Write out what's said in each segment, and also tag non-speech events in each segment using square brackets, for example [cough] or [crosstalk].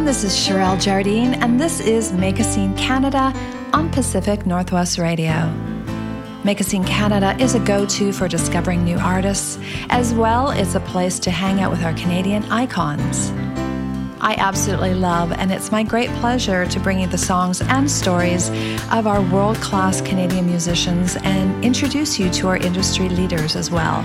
everyone. This is Sherelle Jardine, and this is Make a Scene Canada on Pacific Northwest Radio. Make a Scene Canada is a go to for discovering new artists, as well as a place to hang out with our Canadian icons. I absolutely love, and it's my great pleasure to bring you the songs and stories of our world class Canadian musicians and introduce you to our industry leaders as well.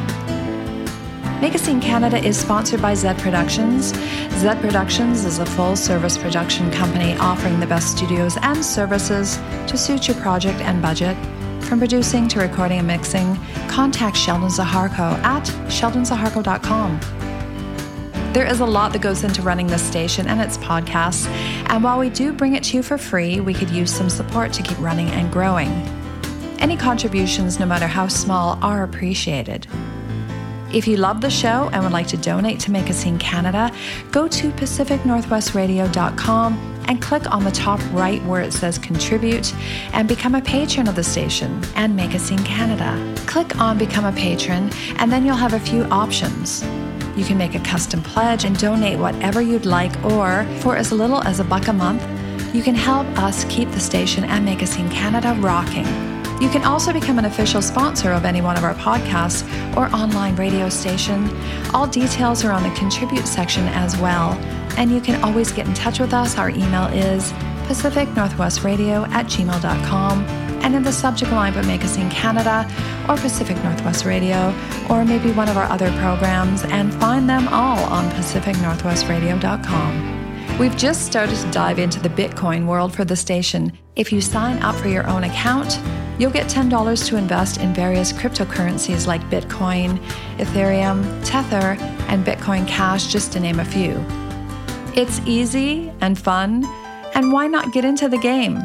Make Canada is sponsored by Zed Productions. Zed Productions is a full service production company offering the best studios and services to suit your project and budget. From producing to recording and mixing, contact Sheldon Zaharko at sheldonzaharko.com. There is a lot that goes into running this station and its podcasts, and while we do bring it to you for free, we could use some support to keep running and growing. Any contributions, no matter how small, are appreciated. If you love the show and would like to donate to Make a Scene Canada, go to pacificnorthwestradio.com and click on the top right where it says contribute and become a patron of the station and Make a Scene Canada. Click on become a patron and then you'll have a few options. You can make a custom pledge and donate whatever you'd like, or for as little as a buck a month, you can help us keep the station and Make a Scene Canada rocking. You can also become an official sponsor of any one of our podcasts or online radio station. All details are on the contribute section as well. And you can always get in touch with us. Our email is pacificnorthwestradio at gmail.com. And in the subject line, but Scene Canada or Pacific Northwest Radio or maybe one of our other programs and find them all on pacificnorthwestradio.com. We've just started to dive into the Bitcoin world for the station. If you sign up for your own account, You'll get $10 to invest in various cryptocurrencies like Bitcoin, Ethereum, Tether, and Bitcoin Cash, just to name a few. It's easy and fun, and why not get into the game?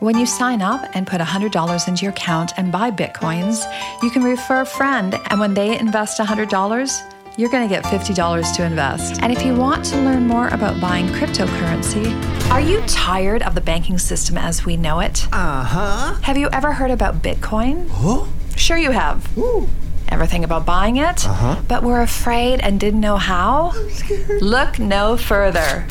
When you sign up and put $100 into your account and buy Bitcoins, you can refer a friend, and when they invest $100, you're going to get $50 to invest. And if you want to learn more about buying cryptocurrency, are you tired of the banking system as we know it? Uh huh. Have you ever heard about Bitcoin? Huh? Sure, you have. Ooh. Ever think about buying it? Uh-huh. But were afraid and didn't know how? Look no further.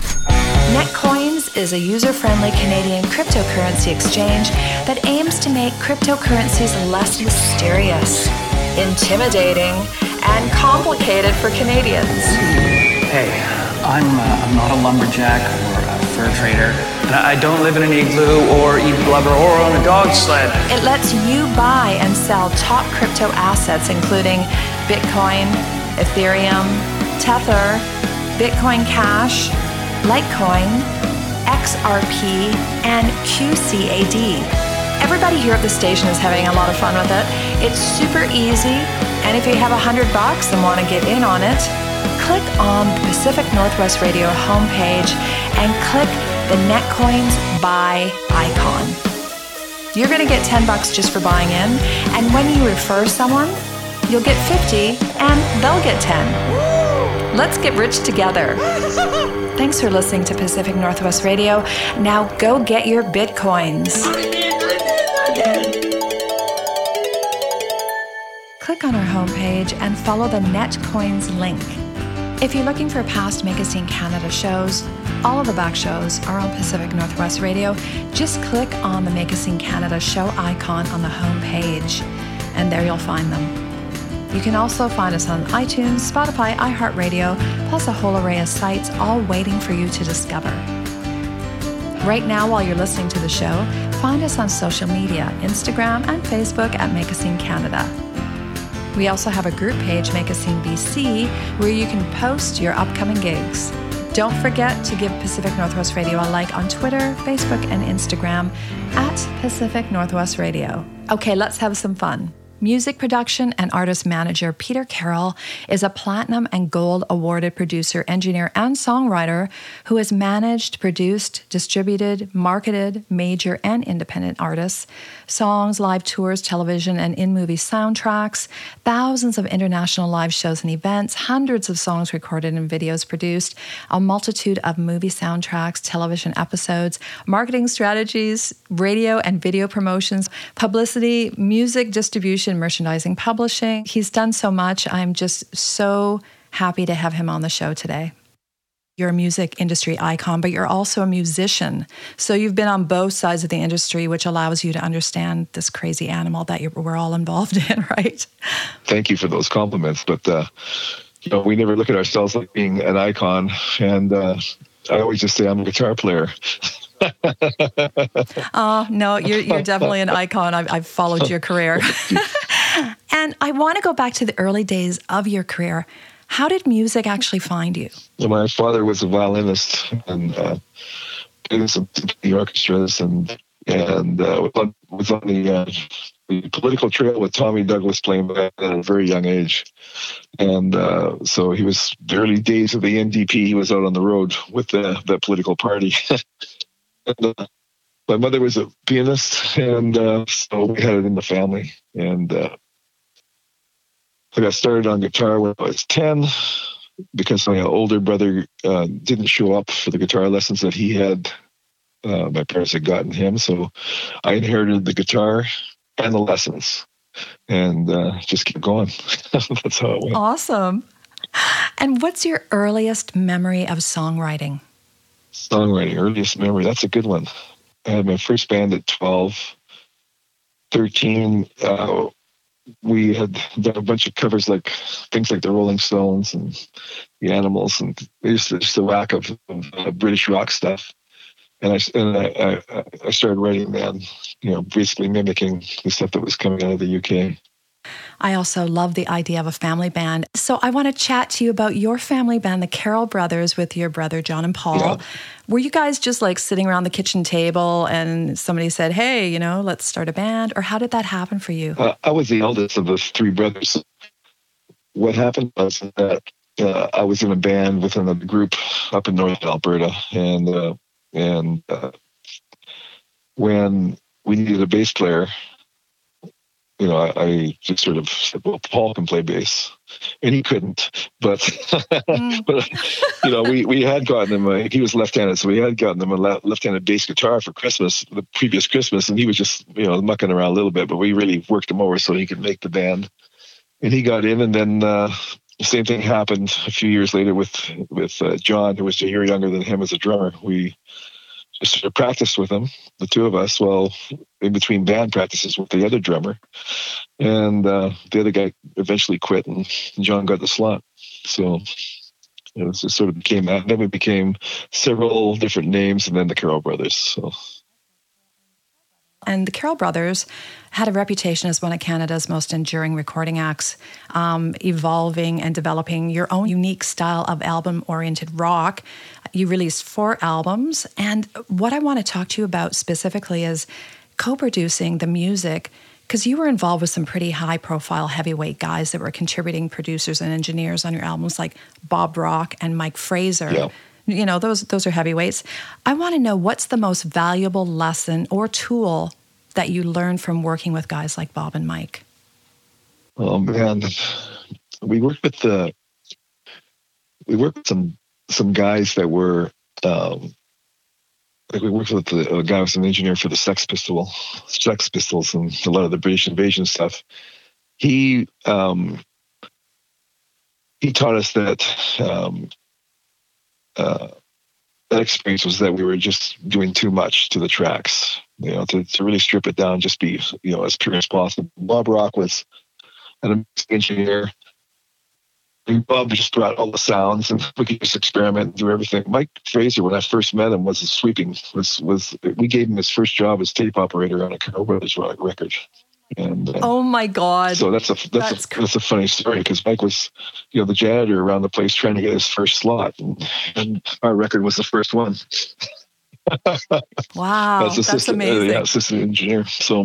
Netcoins is a user friendly Canadian cryptocurrency exchange that aims to make cryptocurrencies less mysterious, intimidating, and complicated for Canadians. Hey, I'm, uh, I'm not a lumberjack or a fur trader, and I don't live in an igloo or eat blubber or on a dog sled. It lets you buy and sell top crypto assets, including Bitcoin, Ethereum, Tether, Bitcoin Cash, Litecoin, XRP, and QCAD. Everybody here at the station is having a lot of fun with it. It's super easy, and if you have a hundred bucks and want to get in on it, click on the Pacific Northwest Radio homepage and click the Netcoins buy icon. You're going to get 10 bucks just for buying in, and when you refer someone, you'll get 50 and they'll get 10. Let's get rich together. [laughs] Thanks for listening to Pacific Northwest Radio. Now go get your bitcoins. Click on our homepage and follow the Netcoins link. If you're looking for past Scene Canada shows, all of the back shows are on Pacific Northwest Radio. Just click on the Scene Canada show icon on the homepage, and there you'll find them. You can also find us on iTunes, Spotify, iHeartRadio, plus a whole array of sites all waiting for you to discover. Right now, while you're listening to the show, find us on social media Instagram and Facebook at Scene Canada. We also have a group page, Make a Scene BC, where you can post your upcoming gigs. Don't forget to give Pacific Northwest Radio a like on Twitter, Facebook, and Instagram at Pacific Northwest Radio. Okay, let's have some fun. Music production and artist manager Peter Carroll is a platinum and gold awarded producer, engineer, and songwriter who has managed, produced, distributed, marketed major and independent artists, songs, live tours, television, and in movie soundtracks, thousands of international live shows and events, hundreds of songs recorded and videos produced, a multitude of movie soundtracks, television episodes, marketing strategies, radio and video promotions, publicity, music distribution, merchandising, publishing. He's done so much. I'm just so happy to have him on the show today. You're a music industry icon, but you're also a musician. So you've been on both sides of the industry, which allows you to understand this crazy animal that we're all involved [laughs] in, right? Thank you for those compliments. But, uh, you know, we never look at ourselves like being an icon. And uh, I always just say I'm a guitar player. [laughs] oh, no, you're, you're definitely an icon. I've, I've followed your career. [laughs] and I want to go back to the early days of your career. How did music actually find you? My father was a violinist and uh, played some the orchestras and and uh, was on, the, uh, the political trail with Tommy Douglas playing at a very young age. And uh, so he was the early days of the NDP. He was out on the road with the, the political party. [laughs] and, uh, my mother was a pianist, and uh, so we had it in the family. And uh, I got started on guitar when I was 10 because my older brother uh, didn't show up for the guitar lessons that he had. Uh, my parents had gotten him. So I inherited the guitar and the lessons and uh, just keep going. [laughs] That's how it went. Awesome. And what's your earliest memory of songwriting? Songwriting, earliest memory. That's a good one. I had my first band at 12, 13. Uh, we had done a bunch of covers like things like the Rolling Stones and the Animals and just, just a whack of, of uh, British rock stuff. And I and I, I, I started writing then, you know, basically mimicking the stuff that was coming out of the UK. I also love the idea of a family band. So I want to chat to you about your family band, the Carroll Brothers, with your brother John and Paul. Yeah. Were you guys just like sitting around the kitchen table and somebody said, "Hey, you know, let's start a band," or how did that happen for you? Uh, I was the eldest of the three brothers. What happened was that uh, I was in a band with another group up in northern Alberta, and uh, and uh, when we needed a bass player, you know, I, I, just sort of said, "Well, Paul can play bass," and he couldn't. But, mm. [laughs] but you know, we we had gotten him. A, he was left-handed, so we had gotten him a left-handed bass guitar for Christmas, the previous Christmas, and he was just you know mucking around a little bit. But we really worked him over so he could make the band, and he got in. And then uh, the same thing happened a few years later with with uh, John, who was a year younger than him as a drummer. We sort of practiced with him, the two of us, well, in between band practices with the other drummer. And uh, the other guy eventually quit, and John got the slot. So it was just sort of became that. Then we became several different names, and then the Carroll Brothers. So. And the Carroll Brothers had a reputation as one of Canada's most enduring recording acts, um, evolving and developing your own unique style of album oriented rock. You released four albums. And what I want to talk to you about specifically is co producing the music because you were involved with some pretty high profile heavyweight guys that were contributing producers and engineers on your albums like Bob Rock and Mike Fraser. Yeah. You know, those those are heavyweights. I want to know what's the most valuable lesson or tool that you learned from working with guys like Bob and Mike? Oh man, we worked with the we worked with some some guys that were um, like we worked with the, a guy was an engineer for the Sex Pistol, Sex Pistols, and a lot of the British invasion stuff. He um, he taught us that um, uh, that experience was that we were just doing too much to the tracks. You know, to, to really strip it down, just be you know as pure as possible. Bob Rock was an engineer. Bob just brought all the sounds, and we could just experiment and do everything. Mike Fraser, when I first met him, was sweeping. Was was we gave him his first job as tape operator on a Carroll Brothers record. And uh, oh my god, so that's a that's, that's a, that's a funny story because Mike was, you know, the janitor around the place trying to get his first slot, and, and our record was the first one. wow, [laughs] that's, that's amazing. Uh, yeah, assistant engineer. So,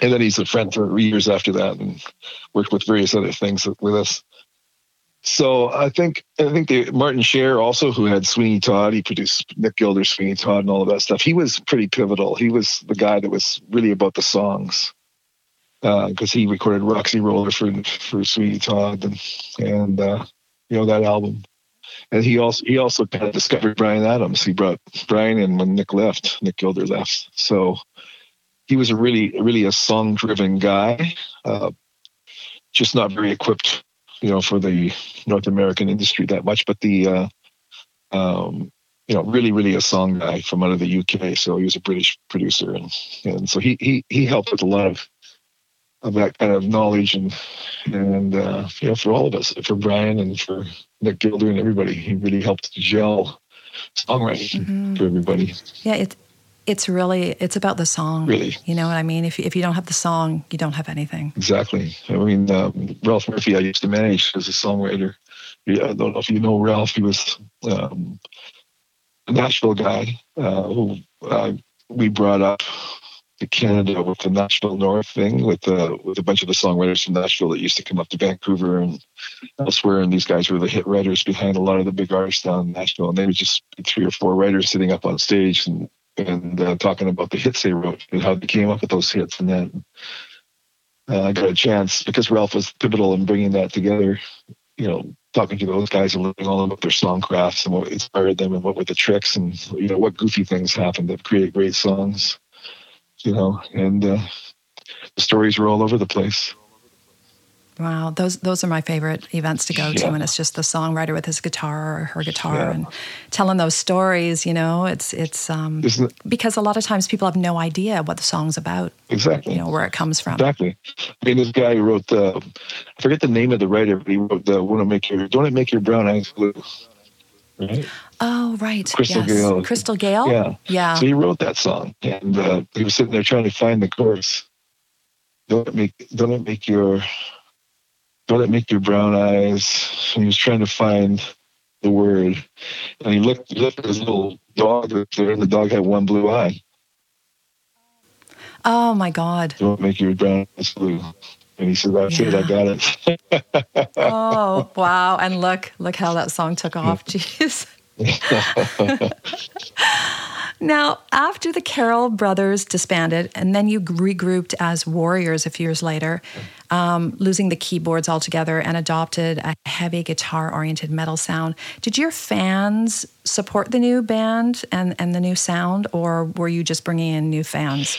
and then he's a friend for years after that, and worked with various other things with us. So I think I think the Martin Shaer also, who had Sweeney Todd, he produced Nick Gilder, Sweeney Todd and all of that stuff. He was pretty pivotal. He was the guy that was really about the songs because uh, he recorded Roxy Roller for for Sweeney Todd and and uh, you know that album. And he also he also kind of discovered Bryan Adams. He brought Bryan in when Nick left, Nick Gilder left. So he was a really really a song driven guy, uh, just not very equipped, you know, for the North American industry that much. But the uh, um, you know, really, really a song guy from out of the UK. So he was a British producer, and and so he he he helped with a lot of of that kind of knowledge and and uh, you know for all of us, for Bryan and for Nick Gilder and everybody, he really helped gel songwriting mm-hmm. for everybody. Yeah, it's it's really it's about the song. Really, you know what I mean. If if you don't have the song, you don't have anything. Exactly. I mean, um, Ralph Murphy, I used to manage as a songwriter. I don't know if you know Ralph. He was um, a Nashville guy uh, who uh, we brought up to Canada with the Nashville North thing with uh, with a bunch of the songwriters from Nashville that used to come up to Vancouver and elsewhere. And these guys were the hit writers behind a lot of the big artists down in Nashville. And they were just three or four writers sitting up on stage and and uh, talking about the hits they wrote and how they came up with those hits. And then uh, I got a chance because Ralph was pivotal in bringing that together. You know, talking to those guys and learning all about their song crafts and what inspired them and what were the tricks and you know what goofy things happened to create great songs. You know, and uh, the stories were all over the place. Wow, those those are my favorite events to go yeah. to, and it's just the songwriter with his guitar or her guitar yeah. and telling those stories. You know, it's it's um, it? because a lot of times people have no idea what the song's about. Exactly, you know where it comes from. Exactly. I mean, this guy wrote the I forget the name of the writer, but he wrote the "Want to make your don't it make your brown eyes blue." Right. Oh, right. Crystal yes. Gayle. Crystal Gayle. Yeah. Yeah. So he wrote that song, and uh, he was sitting there trying to find the chorus. Don't it make don't it make your don't it make your brown eyes? And he was trying to find the word. And he looked, looked at his little dog there, and the dog had one blue eye. Oh my God. Don't make your brown eyes blue. And he said, That's yeah. it, I got it. [laughs] oh, wow. And look, look how that song took off. [laughs] Jeez. [laughs] now, after the Carroll brothers disbanded, and then you regrouped as Warriors a few years later, um, losing the keyboards altogether and adopted a heavy guitar oriented metal sound. Did your fans support the new band and, and the new sound, or were you just bringing in new fans?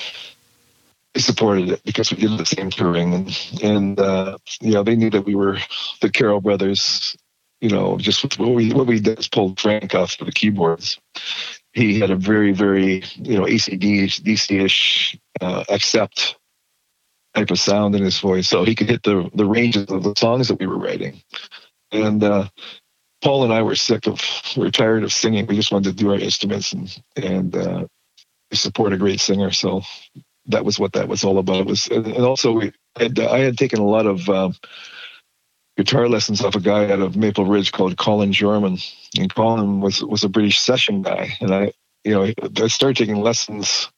They supported it because we did the same touring, and, and uh, you know they knew that we were the Carroll brothers. You know, just what we what we did is pulled Frank off of the keyboards. He had a very very you know ACDC ish uh, accept type of sound in his voice, so he could hit the the ranges of the songs that we were writing. And uh, Paul and I were sick of, we were tired of singing. We just wanted to do our instruments and and uh, support a great singer. So that was what that was all about. It was and, also we had, I had taken a lot of um, guitar lessons off a guy out of Maple Ridge called Colin German, and Colin was was a British session guy, and I you know I started taking lessons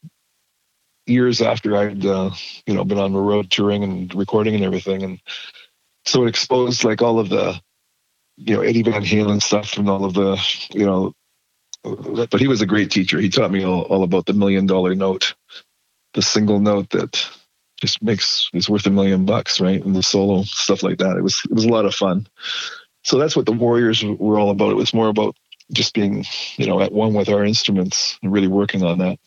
years after I'd uh, you know been on the road touring and recording and everything, and so it exposed like all of the you know Eddie Van Halen stuff and all of the you know. But he was a great teacher. He taught me all, all about the million dollar note, the single note that just makes is worth a million bucks, right? And the solo stuff like that. It was it was a lot of fun. So that's what the Warriors were all about. It was more about just being, you know, at one with our instruments and really working on that.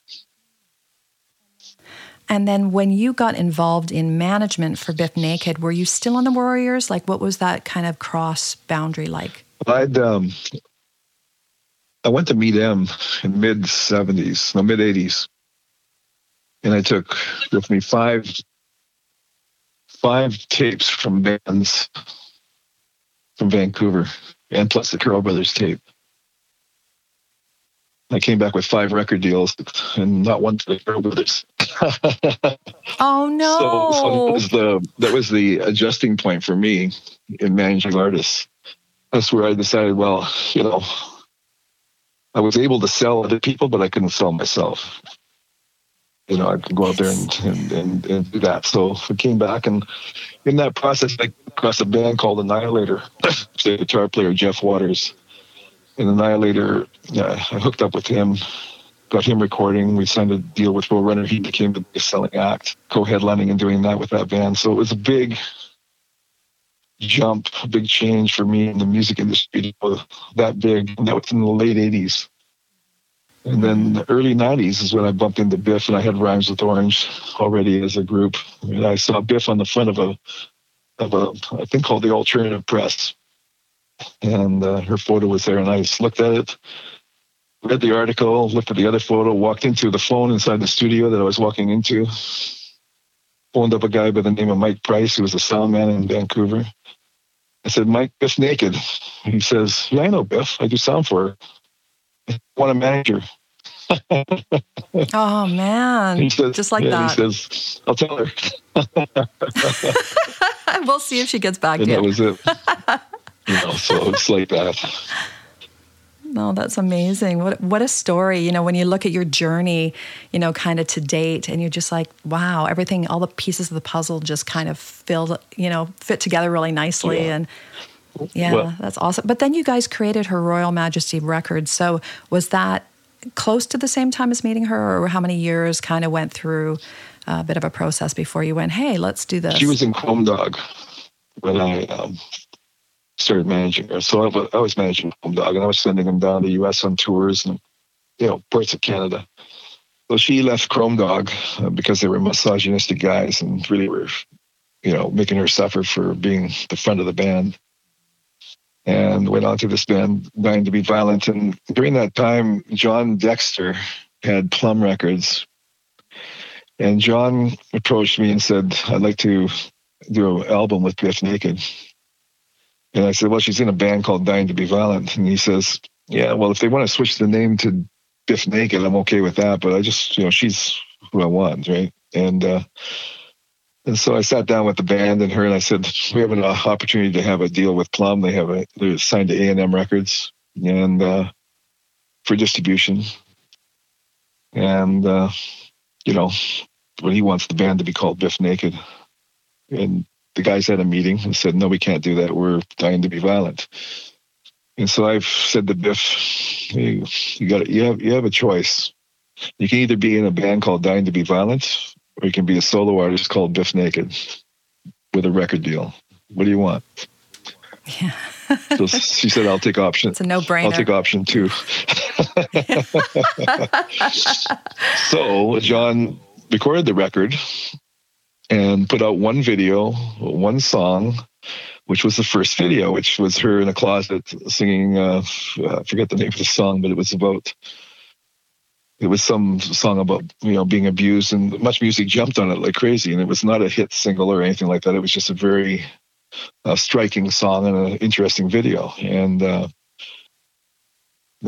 And then when you got involved in management for Bif Naked, were you still on the Warriors? Like, what was that kind of cross boundary like? I'd um, I went to meet them in mid '70s, no mid '80s, and I took with me five five tapes from bands from Vancouver, and plus the Carroll Brothers tape. I came back with five record deals and not one to the Carroll Brothers. [laughs] oh no! So, so, that was the that was the adjusting point for me in managing artists. That's where I decided, well, you know, I was able to sell other people, but I couldn't sell myself. You know, I could go out there and, and, and, and do that. So I came back, and in that process, I across a band called Annihilator. [coughs] the guitar player Jeff Waters and Annihilator, yeah, I hooked up with him, got him recording. We signed a deal with Roadrunner. He became the biggest selling act, co-headlining and doing that with that band. So it was a big jump, a big change for me in the music industry. That big. And that was in the late 80s. And then the early 90s is when I bumped into Bif and I had Rhymes with Orange already as a group. And I saw Bif on the front of a, of a, I think called the Alternative Press and uh, her photo was there. And I just looked at it, read the article, looked at the other photo, walked into the phone inside the studio that I was walking into, phoned up a guy by the name of Mike Price, who was a sound man in Vancouver. I said, Mike, Bif Naked. He says, Yeah, I know Bif. I do sound for her. Want a manager. oh man! Says, Just like yeah, that. He says, "I'll tell her." [laughs] we'll see if she gets back and to that was it. [laughs] you know, so it's like that. No, that's amazing. What what a story. You know, when you look at your journey, you know, kind of to date, and you're just like, wow, everything, all the pieces of the puzzle just kind of filled, you know, fit together really nicely. Yeah. And yeah, well, that's awesome. But then you guys created Her Royal Majesty Records. So was that close to the same time as meeting her, or how many years kind of went through a bit of a process before you went, hey, let's do this? She was in Chrome Dog when I um, started managing her. So I, I was managing Chrome Dog, and I was sending them down to the U.S. on tours and you know parts of Canada. So she left Chrome Dog uh, because they were misogynistic guys and really were, you know, making her suffer for being the front of the band and went on to this band, Dying to Be Violent. And during that time, John Dexter had Plum Records. And John approached me and said, I'd like to do an album with Bif Naked. And I said, Well, she's in a band called Dying to Be Violent. And he says, Yeah, well, if they want to switch the name to Bif Naked, I'm okay with that. But I just, you know, she's who I want, right? And uh, and so I sat down with the band and her, and I said, "We have an opportunity to have a deal with Plum. They have a they're signed to A and M Records, and uh, for distribution. And uh, you know, when he wants the band to be called Bif Naked, and the guys had a meeting and said, "No, we can't do that. We're dying to be violent." And so I've said to Bif, "You, you got you have you have a choice. You can either be in a band called Dying to Be Violent, or you can be a solo artist called Bif Naked with a record deal. What do you want? Yeah. so she said, I'll take option. It's a no brainer. I'll take option two. [laughs] so John recorded the record and put out one video, one song, which was the first video, which was her in a closet singing, uh, I forget the name of the song, but it was about it was some song about you know being abused and MuchMusic jumped on it like crazy and it was not a hit single or anything like that. It was just a very uh, striking song and an interesting video. And uh,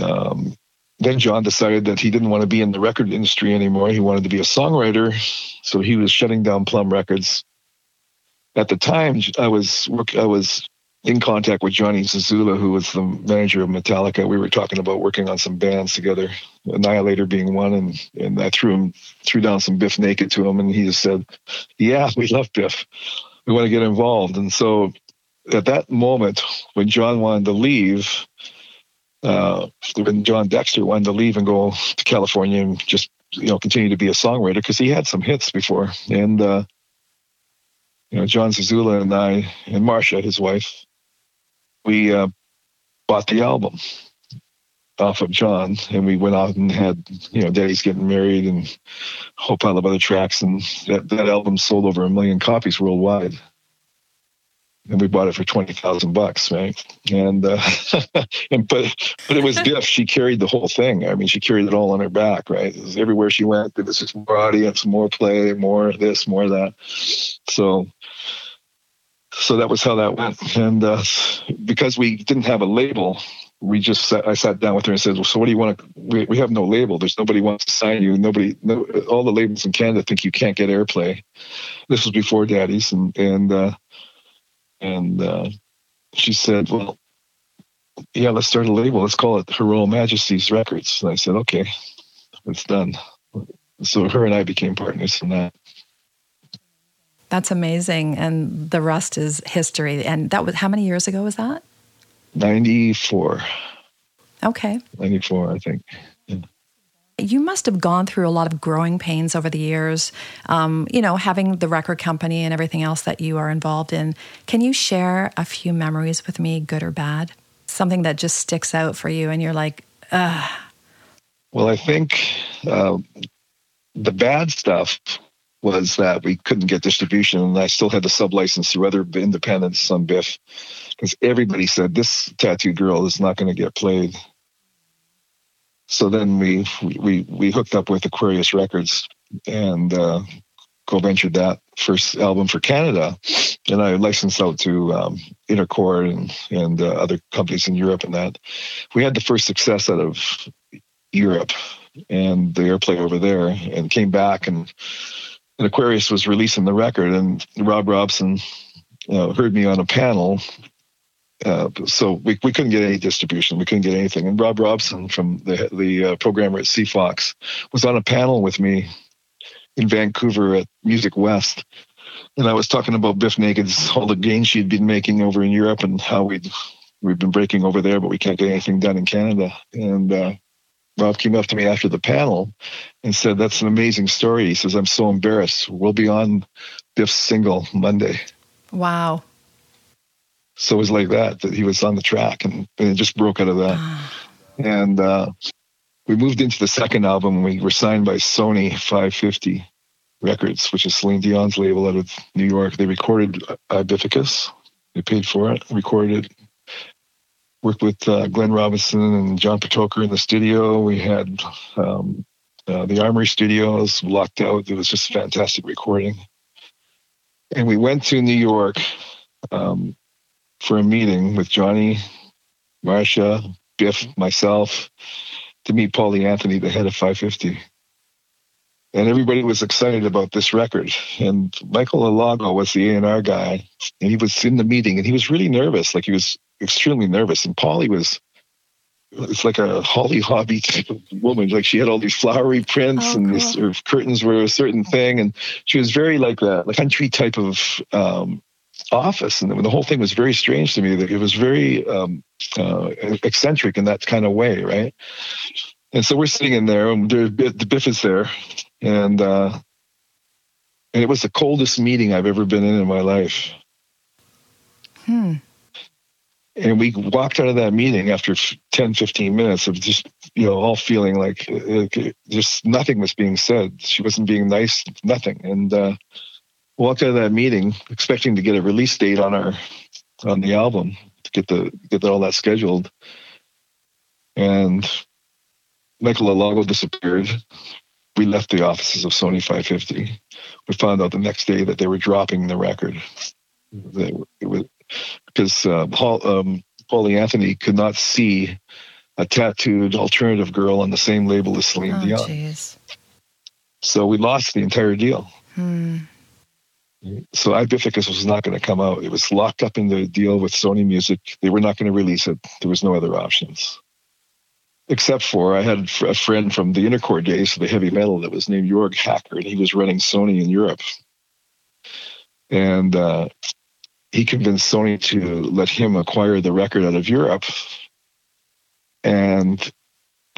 um, then john decided that he didn't want to be in the record industry anymore. He wanted to be a songwriter. So he was shutting down plum records. At the time i was i was in contact with Johnny Zazula, who was the manager of Metallica. We were talking about working on some bands together, Annihilator being one, and and I threw him threw down some Bif Naked to him, and he just said, "Yeah, we love Bif. We want to get involved." And so, at that moment, when John wanted to leave, uh, when John Dexter wanted to leave and go to California and just you know continue to be a songwriter because he had some hits before, and uh, you know John Zazula and I and Marsha, his wife, we uh, bought the album off of John, and we went out and had you know Daddy's getting married and a whole pile of other tracks, and that that album sold over a million copies worldwide. And we bought it for twenty thousand bucks, right? And uh, [laughs] and but but it was Bif. She carried the whole thing. I mean, she carried it all on her back, right? everywhere she went, there was just more audience, more play, more this, more that. So so that was how that went. And uh, because we didn't have a label, we just sat, I sat down with her and said, well, "So what do you want to? We, we have no label. There's nobody wants to sign you. Nobody, no, all the labels in Canada think you can't get airplay. This was before Daddy's, and and uh, and uh, she said, well, yeah, let's start a label. Let's call it Her Royal Majesty's Records. And I said, okay, it's done. So her and I became partners in that. That's amazing. And the rest is history. And that was how many years ago was that? 94. Okay. 94, I think. Yeah. You must have gone through a lot of growing pains over the years, um, you know, having the record company and everything else that you are involved in. Can you share a few memories with me, good or bad? Something that just sticks out for you and you're like, ugh. Well, I think uh, the bad stuff was that we couldn't get distribution, and I still had to sub license to other independents on Bif because everybody said this tattoo girl is not going to get played. So then we we we hooked up with Aquarius Records and uh, co-ventured that first album for Canada, and I licensed out to um, Intercord and and uh, other companies in Europe. And that we had the first success out of Europe and the airplay over there, and came back and and Aquarius was releasing the record, and Rob Robson uh, heard me on a panel. Uh, so we, we couldn't get any distribution. We couldn't get anything. And Rob Robson from the the uh, programmer at CFOX was on a panel with me in Vancouver at Music West, and I was talking about Bif Naked's all the gains she'd been making over in Europe and how we'd we've been breaking over there, but we can't get anything done in Canada. And uh, Rob came up to me after the panel and said, That's an amazing story. He says, I'm so embarrassed. We'll be on Bif's single Monday. Wow. So it was like that, that he was on the track and, and it just broke out of that. and uh, we moved into the second album. We were signed by Sony 550 Records, which is Celine Dion's label out of New York. They recorded I Bificus. They paid for it, recorded it, worked with uh, Glenn Robinson and John Patoker in the studio. We had um, uh, the Armory Studios locked out. It was just fantastic recording. And we went to New York um, for a meeting with Johnny, Marsha, Bif, myself, to meet Polly Anthony, the head of 550. And everybody was excited about this record. And Michael Alago was the A&R guy, and he was in the meeting, and he was really nervous. Like he was extremely nervous. And Polly was it's like a Holly Hobbie type of woman. Like she had all these flowery prints Oh, and cool. this, her curtains were a certain thing, and she was very like a like country type of um, office. And the whole thing was very strange to me. That it was very um, uh, eccentric in that kind of way, right? And so we're sitting in there, and there, the Bif is there, and uh, and it was the coldest meeting I've ever been in in my life. Hmm. And we walked out of that meeting after f- 10 15 minutes of just you know all feeling like just nothing was being said. She wasn't being nice nothing. And uh walked out of that meeting expecting to get a release date on our on the album to get the get all that scheduled. And michael alago disappeared. We left the offices of sony 550 we found out the next day that they were dropping the record. It was because uh, Paul, um, Polly Anthony could not see a tattooed alternative girl on the same label as Celine Oh, Dion. jeez. So we lost the entire deal. Hmm. So I Bificus was not going to come out. It was locked up in the deal with Sony Music. They were not going to release it. There was no other options. Except for I had a friend from the Intercord days of the heavy metal that was named Jorg Hacker, and he was running Sony in Europe. And uh, he convinced Sony to let him acquire the record out of Europe and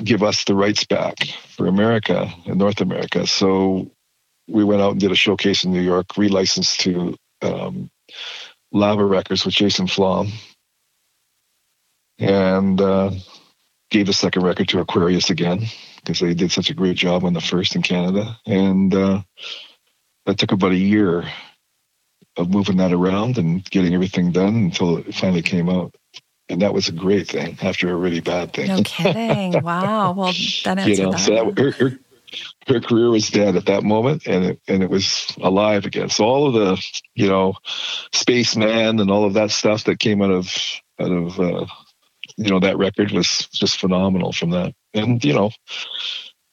give us the rights back for America and North America. So we went out and did a showcase in New York, relicensed to um, Lava Records with Jason Flom, and uh, gave the second record to Aquarius again because they did such a great job on the first in Canada. And uh, that took about a year of moving that around and getting everything done until it finally came out. And that was a great thing after a really bad thing. No kidding. [laughs] Wow. Well, that you know, that. so that, her, her, her career was dead at that moment, and it, and it was alive again. So all of the, you know, spaceman and all of that stuff that came out of out of uh, you know that record was just phenomenal from that. And you know,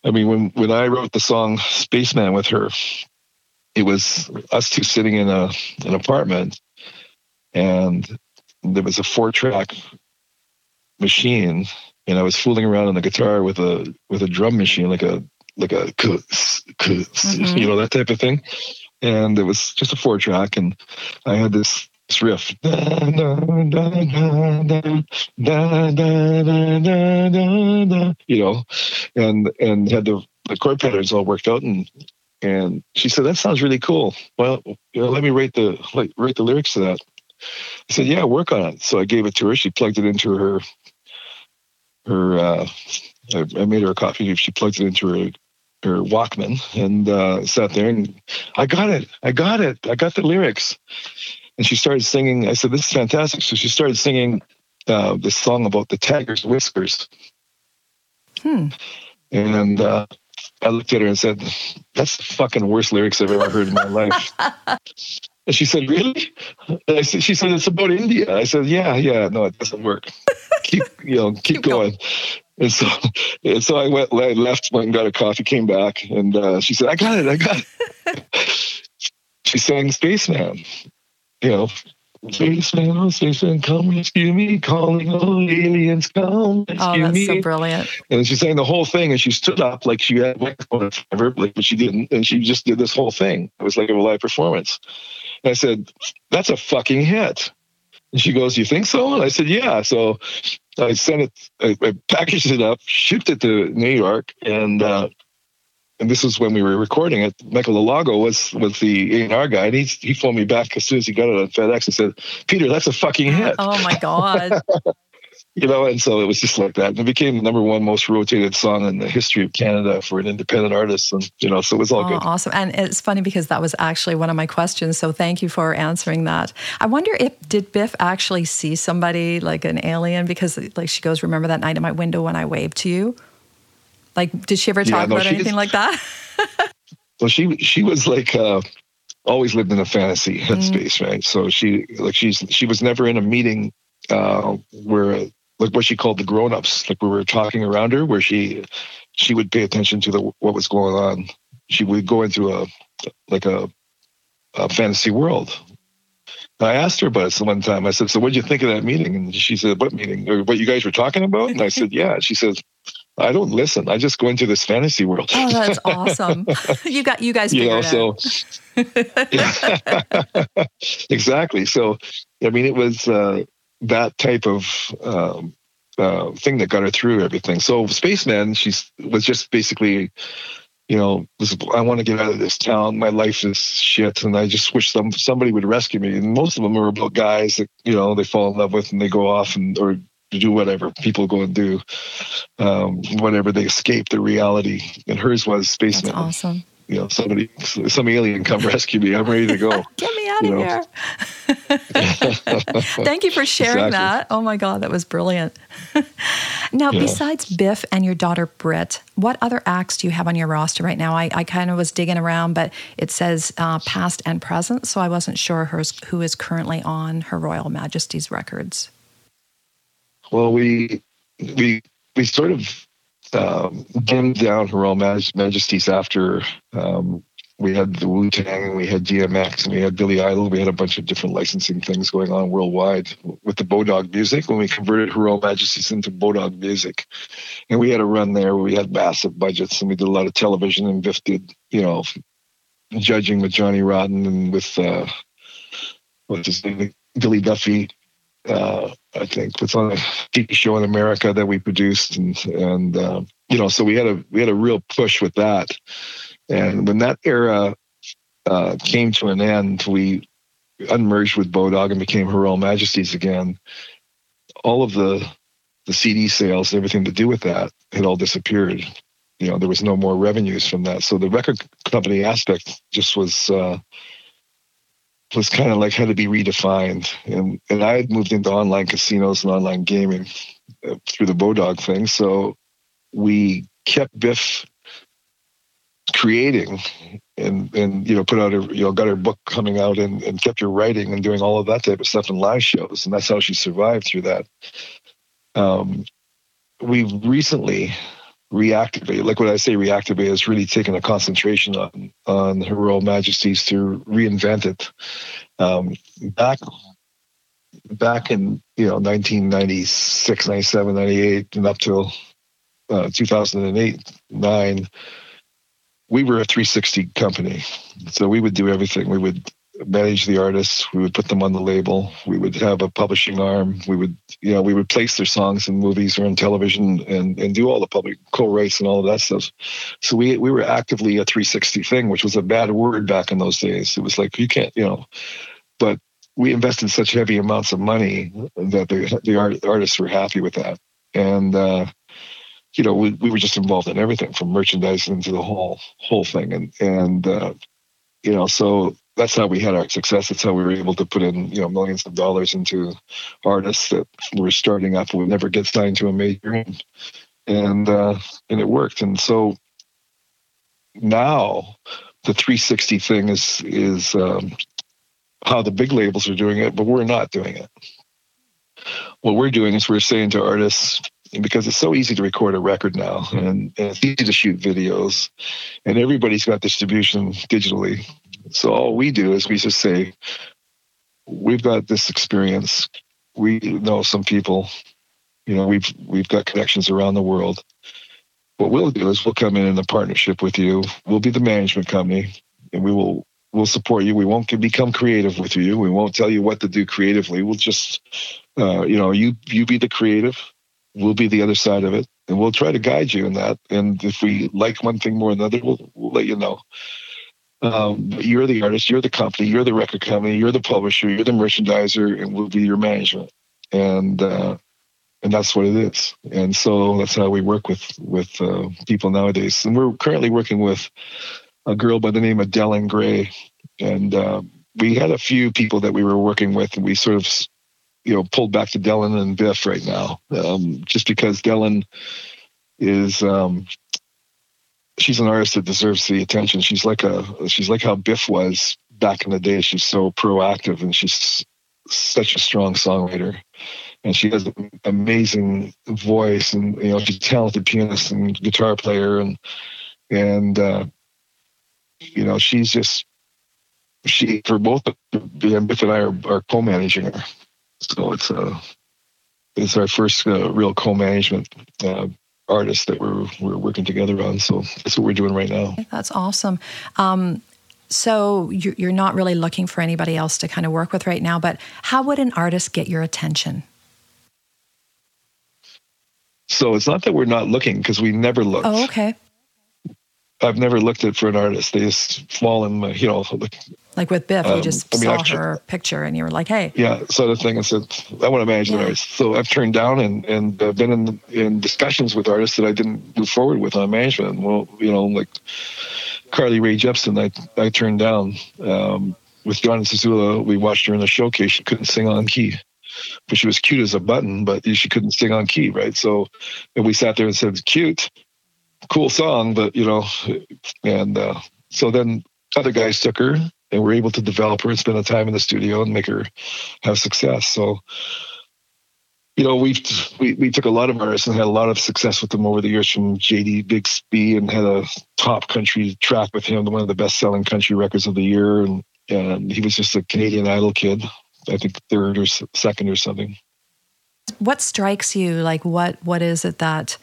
I mean, when when I wrote the song Spaceman with her, it was us two sitting in a an apartment, and there was a four track machine, and I was fooling around on the guitar with a with a drum machine, like a like a mm-hmm. you know that type of thing, and it was just a four track, and I had this this riff. You know, and and had the the chord patterns all worked out, and and she said that sounds really cool. Well, you know, let me write the like, write the lyrics to that. I said, yeah, work on it. So I gave it to her. She plugged it into her her uh, I, I made her a copy. She plugged it into her her Walkman and uh, sat there and I got it. I got it. I got the lyrics. And she started singing. I said, "This is fantastic." So she started singing uh, this song about the tiger's whiskers. Hmm. And uh, I looked at her and said, "That's the fucking worst lyrics I've ever heard in my life." [laughs] and she said, "Really?" And I said, "She said it's about India." I said, "Yeah, yeah, no, it doesn't work. keep, [laughs] you know, keep, keep going. going." And so, and so I went, I left, went and got a coffee, came back, and uh, she said, "I got it, I got it." [laughs] she sang "Spaceman," you know, Oh spaceman, come rescue me, calling all aliens, come rescue oh, that's me. so brilliant. And she sang the whole thing, and she stood up like she had microphone forever, like, but she didn't, and she just did this whole thing. It was like a live performance. And I said, "That's a fucking hit." And she goes, "You think so?" And I said, "Yeah." So I sent it, I, I packaged it up, shipped it to New York, and uh, and this was when we were recording it. Michael Alago was was the A&R guy, and he he phoned me back as soon as he got it on FedEx and said, "Peter, that's a fucking hit." Oh my god! [laughs] you know, and so it was just like that. And it became the number one most rotated song in the history of Canada for an independent artist, and you know, so it was all oh, good. Awesome, and it's funny because that was actually one of my questions. So thank you for answering that. I wonder if did Bif actually see somebody like an alien because like she goes, "Remember that night in my window when I waved to you." Like, did she ever talk yeah, no, about anything like that? [laughs] well, she she was like uh, always lived in a fantasy headspace, mm. right? So she like she's she was never in a meeting uh, where like what she called the grown-ups, like we were talking around her, where she she would pay attention to the what was going on. She would go into a like a, a fantasy world. I asked her about it one time. I said, "So, what did you think of that meeting?" And she said, "What meeting? Or what you guys were talking about?" And I said, [laughs] "Yeah." She says, I don't listen. I just go into this fantasy world. Oh, that's [laughs] awesome. [laughs] you got you guys you know, so [laughs] exactly. So I mean it was uh, that type of um, uh, thing that got her through everything. So Spaceman, she was just basically, you know, was, I want to get out of this town. My life is shit, and I just wish some somebody would rescue me. And most of them are about guys that you know they fall in love with and they go off and or to do whatever people go and do, um, whatever they escape the reality. And hers was spaceman. That's awesome. You know, somebody, some alien come rescue me. I'm ready to go. [laughs] Get me out you of know. here. [laughs] Thank you for sharing exactly. that. Oh my God, that was brilliant. [laughs] now, yeah. besides Bif and your daughter Britt, what other acts do you have on your roster right now? I, I kind of was digging around, but it says uh, past and present, so I wasn't sure who is currently on Her Royal Majesty's records. Well, we we we sort of um, dimmed down Her Royal Majesties after um, we had the Wu Tang and we had DMX and we had Billy Idol. We had a bunch of different licensing things going on worldwide with the Bodog music when we converted Her Royal Majesties into Bodog music. And we had a run there where we had massive budgets and we did a lot of television and Bif did, you know, judging with Johnny Rotten and with, uh, what's his name, Billy Duffy uh, I think was on a TV show in America that we produced, and and uh, you know, so we had a we had a real push with that. And when that era uh, came to an end, we unmerged with Bodog and became Her Royal Majesties again. All of the the CD sales, and everything to do with that, had all disappeared. You know, there was no more revenues from that. So the record company aspect just was uh, was kind of like had to be redefined. And and I had moved into online casinos and online gaming uh, through the Bodog thing. So we kept Bif creating and and you know put out a you know got her book coming out and, and kept her writing and doing all of that type of stuff in live shows and that's how she survived through that um, we've recently reactivate. Like what I say, reactivate is really taking a concentration on on Her Royal Majesties to reinvent it. Um, back back in you know 1996, 97, 98, and up till uh, 2008, nine, we were a 360 company. So we would do everything. We would manage the artists. We would put them on the label. We would have a publishing arm. We would, you know, we would place their songs in movies or on television and, and do all the public co-writes and all of that stuff. So we we were actively a 360 thing, which was a bad word back in those days. It was like you can't, you know, but we invested such heavy amounts of money that the the art, artists were happy with that. And uh, you know, we, we were just involved in everything from merchandising to the whole whole thing, and and uh, you know, so that's how we had our success. That's how we were able to put in you know millions of dollars into artists that were starting up would never get signed to a major, and and, uh, and it worked. And so now the 360 thing is is um, how the big labels are doing it, but we're not doing it. What we're doing is we're saying to artists, because it's so easy to record a record now and, and, it's easy to shoot videos and everybody's got distribution digitally so all we do is we just say we've got this experience. We know some people. You know we've we've got connections around the world. What we'll do is we'll come in in a partnership with you. We'll be the management company and we will we'll support you. We won't become creative with you. We won't tell you what to do creatively. We'll just uh, you know you you be the creative. We'll be the other side of it and we'll try to guide you in that. And if we like one thing more than another we'll, we'll let you know um, you're the artist you're the company you're the record company you're the publisher you're the merchandiser and we'll be your management. And uh, and that's what it is. And so that's how we work with with uh, people nowadays. And we're currently working with a girl by the name of Delyn Grey. And uh, we had a few people that we were working with and we sort of you know pulled back to Delyn and Bif right now, um, just because Dellen is um, she's an artist that deserves the attention. She's like a she's like how Bif was back in the day. She's so proactive and she's such a strong songwriter. And she has an amazing voice, and you know she's a talented pianist and guitar player, and and uh, you know she's just she for both Bif and I are, are co-managing her so it's uh, it's our first uh, real co-management uh, artist that we're we're working together on. So that's what we're doing right now. That's awesome. Um, so you're not really looking for anybody else to kind of work with right now, but how would an artist get your attention? So it's not that we're not looking because we never look. Oh, okay. I've never looked at for an artist. They just fall in my, you know, like with Bif, um, you just I mean, saw her picture and you were like, "Hey." Yeah, saw the thing and said, "I want to manage yeah. an artist." So I've turned down and and uh, been in in discussions with artists that I didn't move forward with on management. Well, you know, like Carly Rae Jepsen, I I turned down. Um, with Donna Zazula, we watched her in the showcase. She couldn't sing on key, but she was cute as a button, but she couldn't sing on key, right? So, and we sat there and said, "Cute." Cool song, but you know, and uh, so then other guys took her and were able to develop her and spend the time in the studio and make her have success. So, you know, we've we, we took a lot of artists and had a lot of success with them over the years from Jaydee Bixby and had a top country track with him, one of the best selling country records of the year. And, and he was just a Canadian Idol kid, I think third or second or something. What strikes you? Like, what what is it that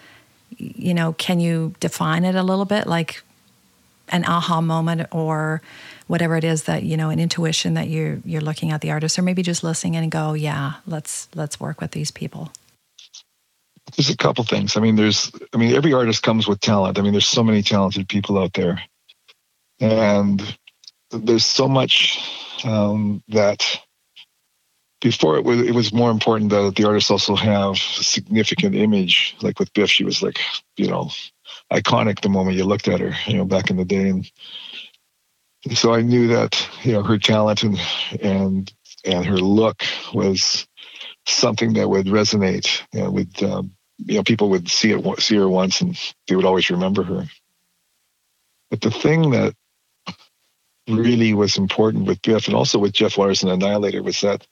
you know, can you define it a little bit like an aha moment or whatever it is that, you know, an intuition that you you're looking at the artist or maybe just listening and go, yeah, let's let's work with these people. There's a couple things. I mean, there's I mean, every artist comes with talent. I mean, there's so many talented people out there. And there's so much um, that before it was it was more important that the artists also have a significant image. Like with Bif, she was like you know iconic the moment you looked at her. You know, back in the day, and, and so I knew that you know her talent and and and her look was something that would resonate. You know, with um, you know people would see it see her once and they would always remember her. But the thing that really was important with Bif and also with Jeff Waters and Annihilator was that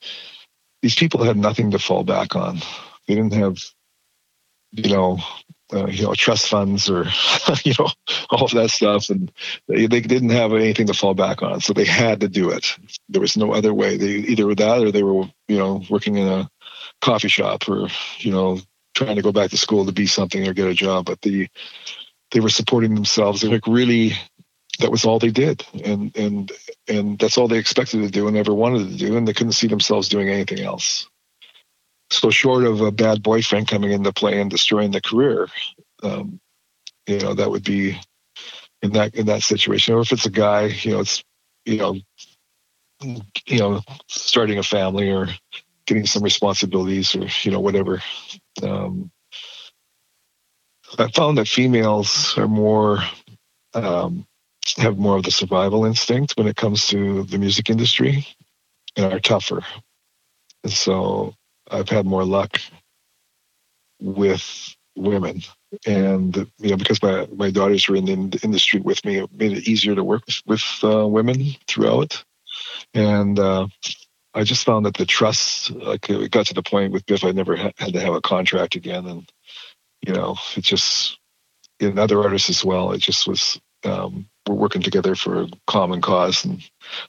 these people had nothing to fall back on. They didn't have, you know, uh, you know, trust funds or, [laughs] you know, all of that stuff, and they, they didn't have anything to fall back on. So they had to do it. There was no other way. They either were that, or they were, you know, working in a coffee shop, or you know, trying to go back to school to be something or get a job. But the they were supporting themselves. They were like really that was all they did. And and and that's all they expected to do and never wanted to do and they couldn't see themselves doing anything else. So short of a bad boyfriend coming into play and destroying the career um, you know that would be in that in that situation. Or if it's a guy you know it's you know you know starting a family or getting some responsibilities or you know whatever. Um, I found that females are more um, have more of the survival instinct when it comes to the music industry and are tougher. And so I've had more luck with women. And, you know, because my, my daughters were in the industry with me, it made it easier to work with, with uh, women throughout. And uh, I just found that the trust, like it got to the point with Bif, I never had to have a contract again. And, you know, it just, in other artists as well, it just was um, we're working together for a common cause, and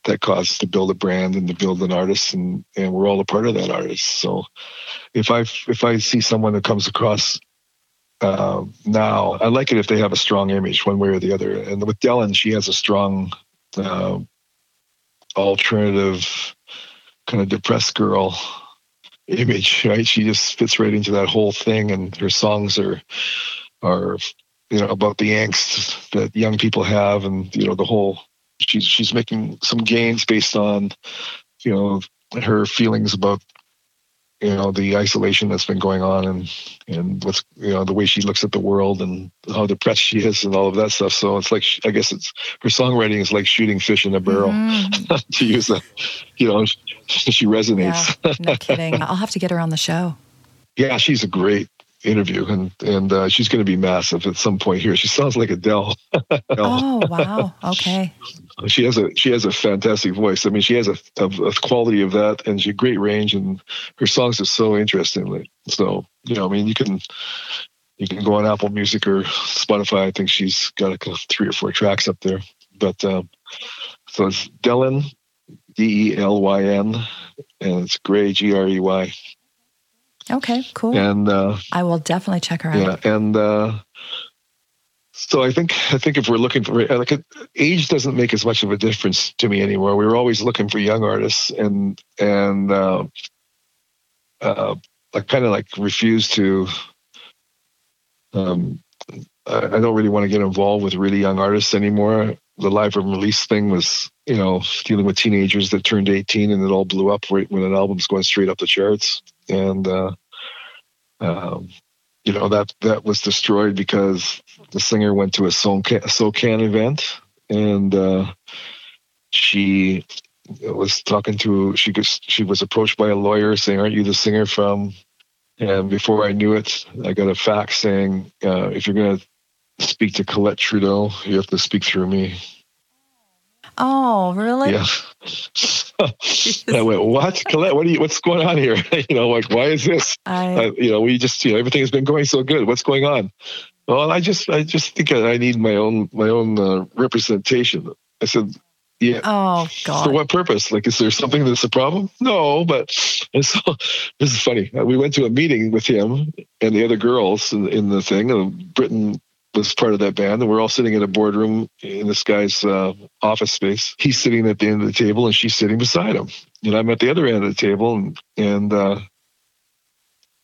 that cause is to build a brand and to build an artist, and and we're all a part of that artist. So if I if I see someone that comes across uh, now, I like it if they have a strong image, one way or the other. And with Delyn, she has a strong uh, alternative kind of depressed girl image, right? She just fits right into that whole thing, and her songs are are you know about the angst that young people have and you know the whole she's she's making some gains based on you know her feelings about you know the isolation that's been going on and and what's you know the way she looks at the world and how depressed she is and all of that stuff. So it's like i guess it's her songwriting is like shooting fish in a barrel mm. [laughs] to use a you know [laughs] she resonates. Yeah, no kidding. I'll have to get her on the show. [laughs] Yeah she's a great interview, and and uh, she's going to be massive at some point here. She sounds like [laughs] Adele. oh wow! Okay. She has a she has a fantastic voice. I mean, she has a, a, a quality of that, and she great range, and her songs are so interesting. So you know, I mean, you can you can go on Apple Music or Spotify. I think she's got a, three or four tracks up there. But um, so it's Dellen, D E L Y N, and it's Grey, G R E Y. Okay, cool. And uh, I will definitely check her out. Yeah, and uh, so I think I think if we're looking for like age doesn't make as much of a difference to me anymore. We were always looking for young artists, and and uh, uh, I kind of like refuse to. Um, I, I don't really want to get involved with really young artists anymore. The live and release thing was, you know, dealing with teenagers that turned 18 and it all blew up right when an album's going straight up the charts and uh, um, you know that that was destroyed because the singer went to a SOCAN, SOCAN event and uh, she was talking to she she was approached by a lawyer saying, "Aren't you the singer from?" And before I knew it, I got a fax saying, uh, "If you're going to speak to Colette Trudeau, you have to speak through me." Oh, really? Yeah. [laughs] I went, what, Colette? What are you? What's going on here? [laughs] you know, like, why is this? I, uh, you know, we just, you know, everything has been going so good. What's going on? Well, I just, I just think I need my own, my own uh, representation. I said, yeah. Oh God. For what purpose? Like, is there something that's a problem? No, but and so [laughs] this is funny. We went to a meeting with him and the other girls in, in the thing. And Britton was part of that band, and we're all sitting in a boardroom in this guy's uh, office space. He's sitting at the end of the table, and she's sitting beside him. And I'm at the other end of the table, and and uh,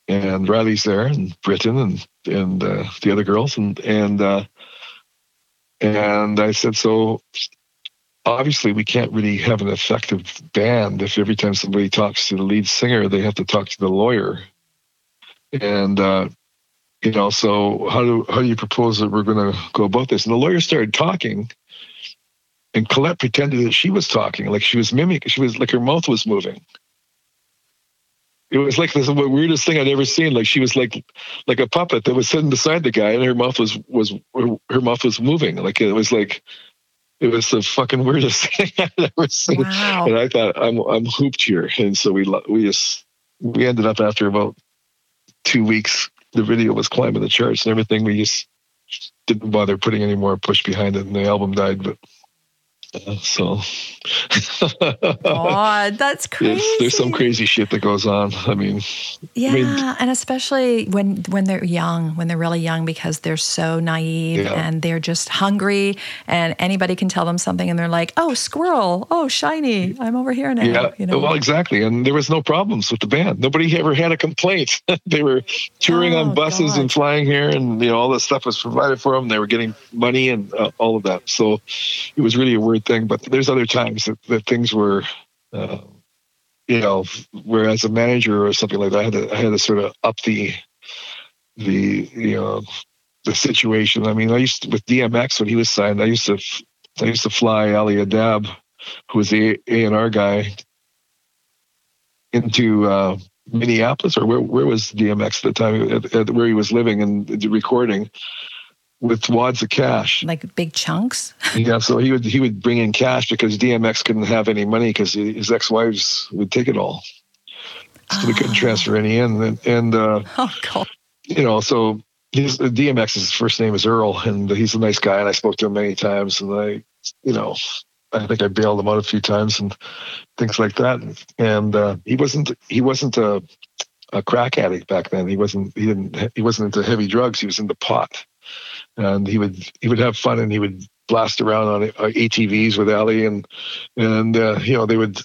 and Riley's there, and Britton, and and uh, the other girls, and and uh, and I said, so obviously we can't really have an effective band if every time somebody talks to the lead singer, they have to talk to the lawyer. And uh, you know, so how do how do you propose that we're going to go about this? And the lawyer started talking, and Colette pretended that she was talking, like she was mimicking. She was like her mouth was moving. It was like the weirdest thing I'd ever seen. Like she was like like a puppet that was sitting beside the guy, and her mouth was was her, her mouth was moving. Like it was like it was the fucking weirdest [laughs] thing I'd ever seen. Wow. And I thought I'm I'm hooped here, and so we we just we ended up after about two weeks the video was climbing the charts and everything. We just didn't bother putting any more push behind it, and the album died. But so, oh, that's [laughs] crazy. there's some crazy shit that goes on. I mean, yeah, I mean, and especially when when they're young, when they're really young, because they're so naive yeah. and they're just hungry, and anybody can tell them something, and they're like, "Oh, squirrel! Oh, shiny! I'm over here now." Yeah, you know? well, exactly. And there was no problems with the band. Nobody ever had a complaint. [laughs] they were touring oh, on buses God. and flying here, and you know all this stuff was provided for them. They were getting money and uh, all of that. So it was really a weird thing. But there's other times that, that things were, uh, you know, where as a manager or something like that, I had to, I had to sort of up the, the, you know, the situation. I mean, I used to, with DMX when he was signed, I used to I used to fly Ali Adab, who was the A and R guy, into uh, Minneapolis or where where was DMX at the time at, at where he was living and recording with wads of cash, like big chunks. [laughs] yeah, so he would he would bring in cash because DMX couldn't have any money because his ex wives would take it all, so oh. we couldn't transfer any in. And, and uh, [laughs] oh god, you know, so his DMX's first name is Earl, and he's a nice guy, and I spoke to him many times, and I, you know, I think I bailed him out a few times and things like that. And uh, he wasn't he wasn't a a crack addict back then. He wasn't he didn't he wasn't into heavy drugs. He was into pot and he would he would have fun and he would blast around on ATVs with Ali and and uh, you know they would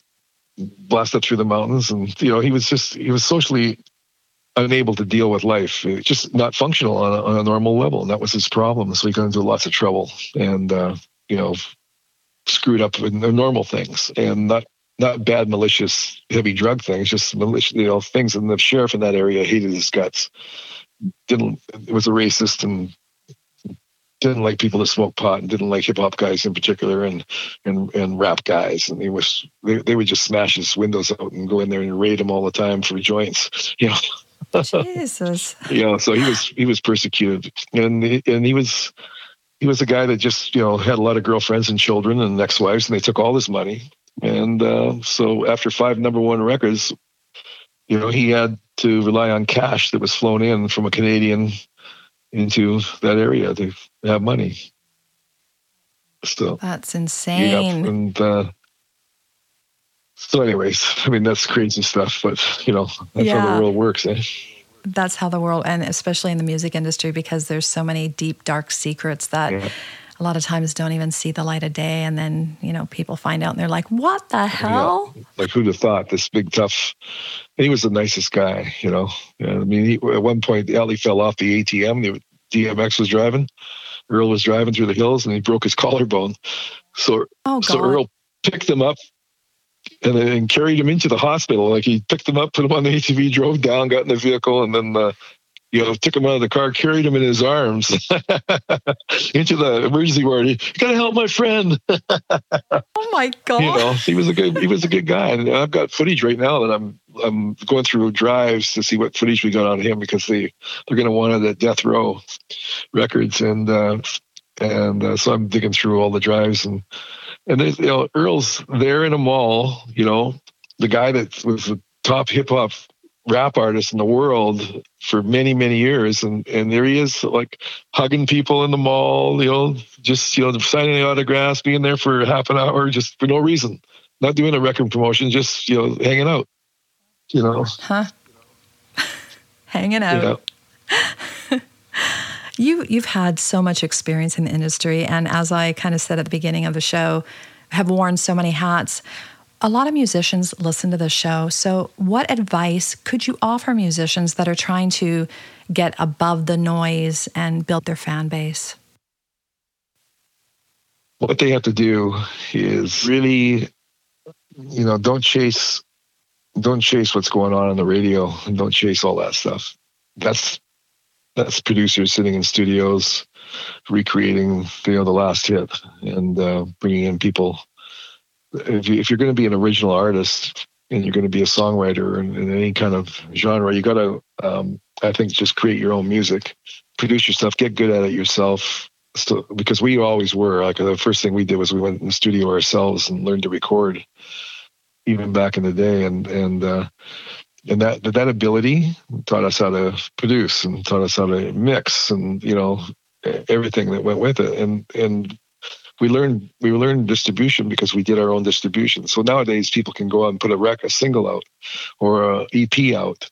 blast up through the mountains and you know he was just he was socially unable to deal with life just not functional on a, on a normal level. And that was his problem. So he got into lots of trouble and uh, you know screwed up with the normal things and not not bad malicious heavy drug things just malicious you know things and the sheriff in that area hated his guts. Didn't was a racist and didn't like people that smoked pot and didn't like hip hop guys in particular and and and rap guys. And he was they, they would just smash his windows out and go in there and raid him all the time for joints [laughs] you know? Jesus. Yeah so he was he was persecuted. And he, and he was he was a guy that just you know had a lot of girlfriends and children and ex-wives and they took all his money. And uh, so after five number one records you know he had to rely on cash that was flown in from a Canadian into that area to have money. So that's insane. Yeah, and uh, so, anyways, I mean that's crazy stuff, but you know that's yeah. how the world works. Eh? That's how the world, and especially in the music industry, because there's so many deep, dark secrets that. Yeah. A lot of times don't even see the light of day, and then you know people find out and they're like, "What the hell?" Yeah. Like who'd have thought this big tough he was the nicest guy, you know. I mean, he, at one point, Ali fell off the ATV. The DMX was driving. Earl was driving through the hills, and he broke his [laughs] collarbone. So, oh, so Earl picked him up and then carried him into the hospital. Like he picked him up, put him on the ATV, drove down, got in the vehicle, and then uh, you know, took him out of the car, carried him in his arms [laughs] into the emergency ward. You gotta help my friend. [laughs] oh my god! You know, he was a good he was a good guy, and I've got footage right now that I'm I'm going through drives to see what footage we got on him because they they're to want the Death Row Records, and uh, and uh, so I'm digging through all the drives and and there's you know Earl's there in a mall, you know, the guy that was the top hip hop rap artist in the world for many many years. And and there he is like hugging people in the mall you know just you know signing autographs being there for half an hour just for no reason. Not doing a record promotion just you know hanging out you know. Huh. [laughs] Hanging out. [laughs] You you've had so much experience in the industry. And as i kind of said at the beginning of the show have worn so many hats a lot of musicians listen to this show. So, what advice could you offer musicians that are trying to get above the noise and build their fan base? What they have to do is really, you know, don't chase, don't chase what's going on on the radio, and don't chase all that stuff. That's that's producers sitting in studios, recreating, you know, the last hit, and uh, bringing in people if, you, if you're going to be an original artist and you're going to be a songwriter in, in any kind of genre, you got to, um, I think, just create your own music, produce your stuff, get good at it yourself. So, because we always were like the first thing we did was we went in the studio ourselves and learned to record, even back in the day, and and uh, and that that ability taught us how to produce and taught us how to mix and you know everything that went with it and and we learned we learned distribution because we did our own distribution. So nowadays people can go out and put a rec a single out or a EP out,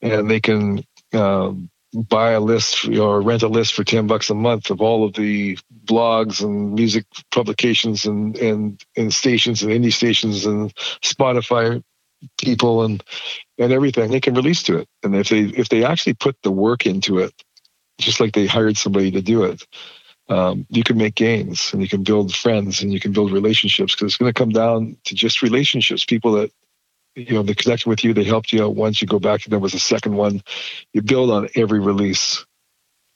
and they can um, buy a list or rent a list for ten bucks a month of all of the blogs and music publications and and, and stations and indie stations and Spotify people and and everything they can release to it and if they if they actually put the work into it just like they hired somebody to do it um, you can make gains and you can build friends and you can build relationships because it's going to come down to just relationships. People that you know they connected with you, they helped you out once. You go back to them with a second one. You build on every release,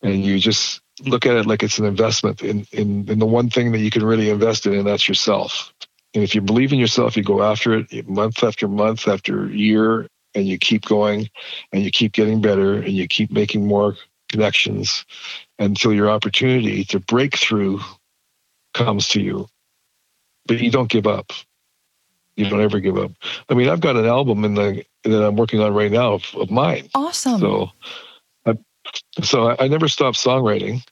and you just look at it like it's an investment in, in, in the one thing that you can really invest in, and that's yourself. And if you believe in yourself, you go after it month after month after year, and you keep going and you keep getting better and you keep making more connections until your opportunity to break through comes to you. But you don't give up. You don't ever give up. I mean, I've got an album in the that I'm working on right now of, of mine. Awesome. So, I, so I, I never stopped songwriting,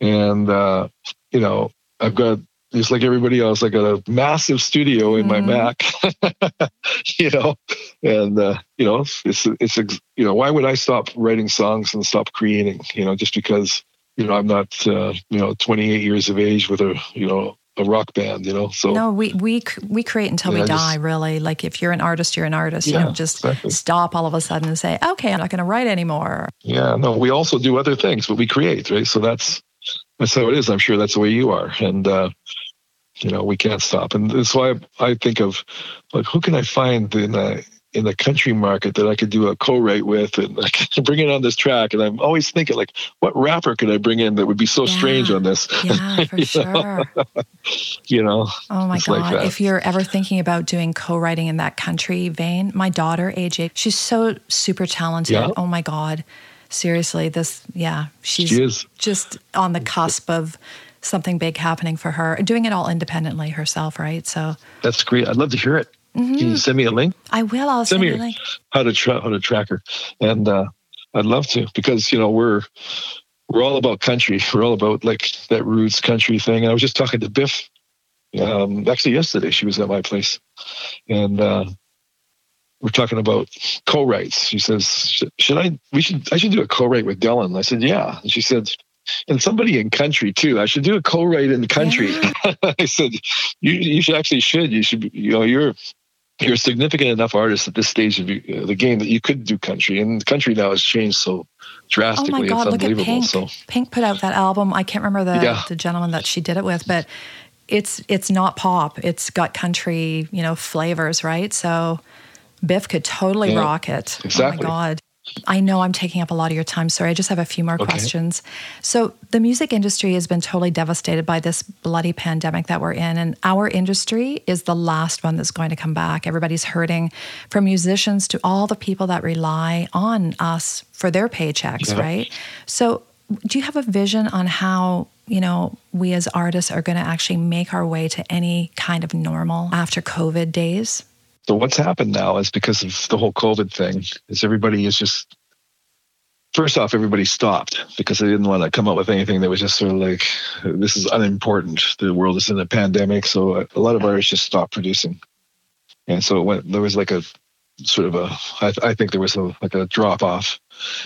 and uh, you know, I've got just like everybody else, I got a massive studio in mm-hmm. my Mac, [laughs] you know, and uh, you know, it's it's you know, why would I stop writing songs and stop creating? You know, just because you know I'm not uh, you know 28 years of age with a you know a rock band, you know. So no, we we we create until we die. Just, really, like if you're an artist, you're an artist. Yeah, you don't just exactly. stop all of a sudden and say, "Okay, I'm not going to write anymore." Yeah, no, we also do other things, but we create, right? So that's that's how it is. I'm sure that's the way you are, and uh, you know we can't stop. And that's why I think of like who can I find in the in the country market that I could do a co-write with and I could [laughs] bring it on this track. And I'm always thinking like, what rapper could I bring in that would be so yeah. strange on this? Yeah, [laughs] for sure. [laughs] you know. Oh my God. Like if you're ever thinking about doing co-writing in that country vein, my daughter, AJ, she's so super talented. Yeah. Oh my God. Seriously, this, yeah, she's she just on the cusp of something big happening for her, doing it all independently herself, right? So that's great. I'd love to hear it. Mm-hmm. Can you send me a link? I will. I'll send, send me a link. How to tra- how to track her, and uh, I'd love to because you know we're we're all about country. [laughs] We're all about like that roots country thing. And I was just talking to Bif. Um, actually, yesterday she was at my place, and uh, we're talking about co-writes. She says, "Should I? We should. I should do a co-write with Dylan." I said, "Yeah." And she said, and somebody in country too. I should do a co-write in the country. Yeah. [laughs] I said, you you should actually should. You should. You know, you're you're a significant enough artist at this stage of the game that you could do country, and country now has changed so drastically. Oh my God! look at Pink. So. Pink put out that album. I can't remember the yeah. the gentleman that she did it with, but it's it's not pop. It's got country, you know, flavors, right? So Bif could totally yeah, rock it. Exactly. Oh my God. I know I'm taking up a lot of your time. Sorry, I just have a few more okay. questions. So, the music industry has been totally devastated by this bloody pandemic that we're in, and our industry is the last one that's going to come back. Everybody's hurting, from musicians to all the people that rely on us for their paychecks, yeah. right? So, do you have a vision on how you know we as artists are going to actually make our way to any kind of normal after COVID days? So what's happened now is because of the whole COVID thing, is everybody is just first off, everybody stopped because they didn't want to come up with anything that was just sort of like this is unimportant. The world is in a pandemic, so a lot of artists just stopped producing, and so went. There was like a sort of a. I, I think there was a like a drop off,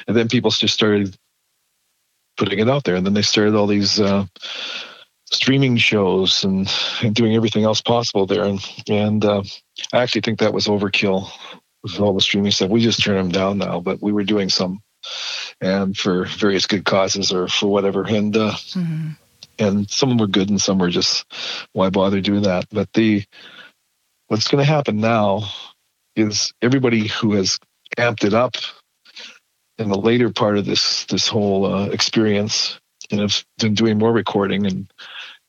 and then people just started putting it out there, and then they started all these. Uh, streaming shows and, and doing everything else possible there. And, and uh, I actually think that was overkill with all the streaming stuff. We just turn them down now, but we were doing some and for various good causes or for whatever. And, uh, mm-hmm. and some were good and some were just, why bother doing that? But the, what's going to happen now is everybody who has amped it up in the later part of this, this whole uh, experience and have been doing more recording and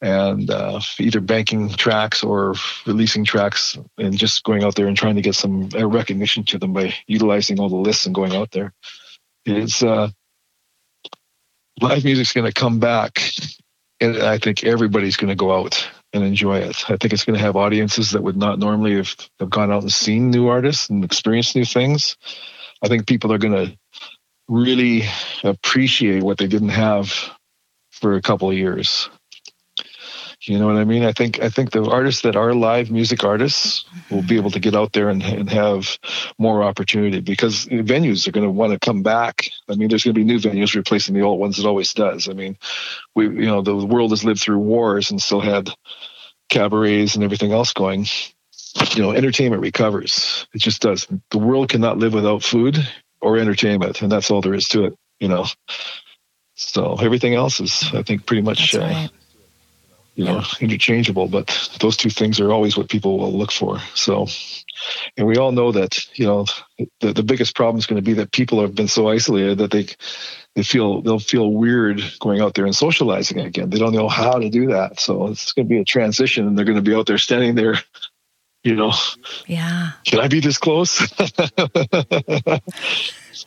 and uh, either banking tracks or releasing tracks and just going out there and trying to get some uh, recognition to them by utilizing all the lists and going out there. It's uh, live music's going to come back, and I think everybody's going to go out and enjoy it. I think it's going to have audiences that would not normally have, have gone out and seen new artists and experienced new things. I think people are going to really appreciate what they didn't have for a couple of years. You know what I mean? I think I think the artists that are live music artists will be able to get out there and, and have more opportunity because venues are going to want to come back. I mean, there's going to be new venues replacing the old ones. It always does. I mean, we you know the world has lived through wars and still had cabarets and everything else going. You know, entertainment recovers. It just does. The world cannot live without food or entertainment, and that's all there is to it. You know, so everything else is, I think, pretty much. Uh, right you know, interchangeable. But those two things are always what people will look for. So, and we all know that you know the, the biggest problem is going to be that people have been so isolated that they they feel they'll feel weird going out there and socializing again. They don't know how to do that. So it's going to be a transition, and they're going to be out there standing there. You know, yeah. Can I be this close? [laughs]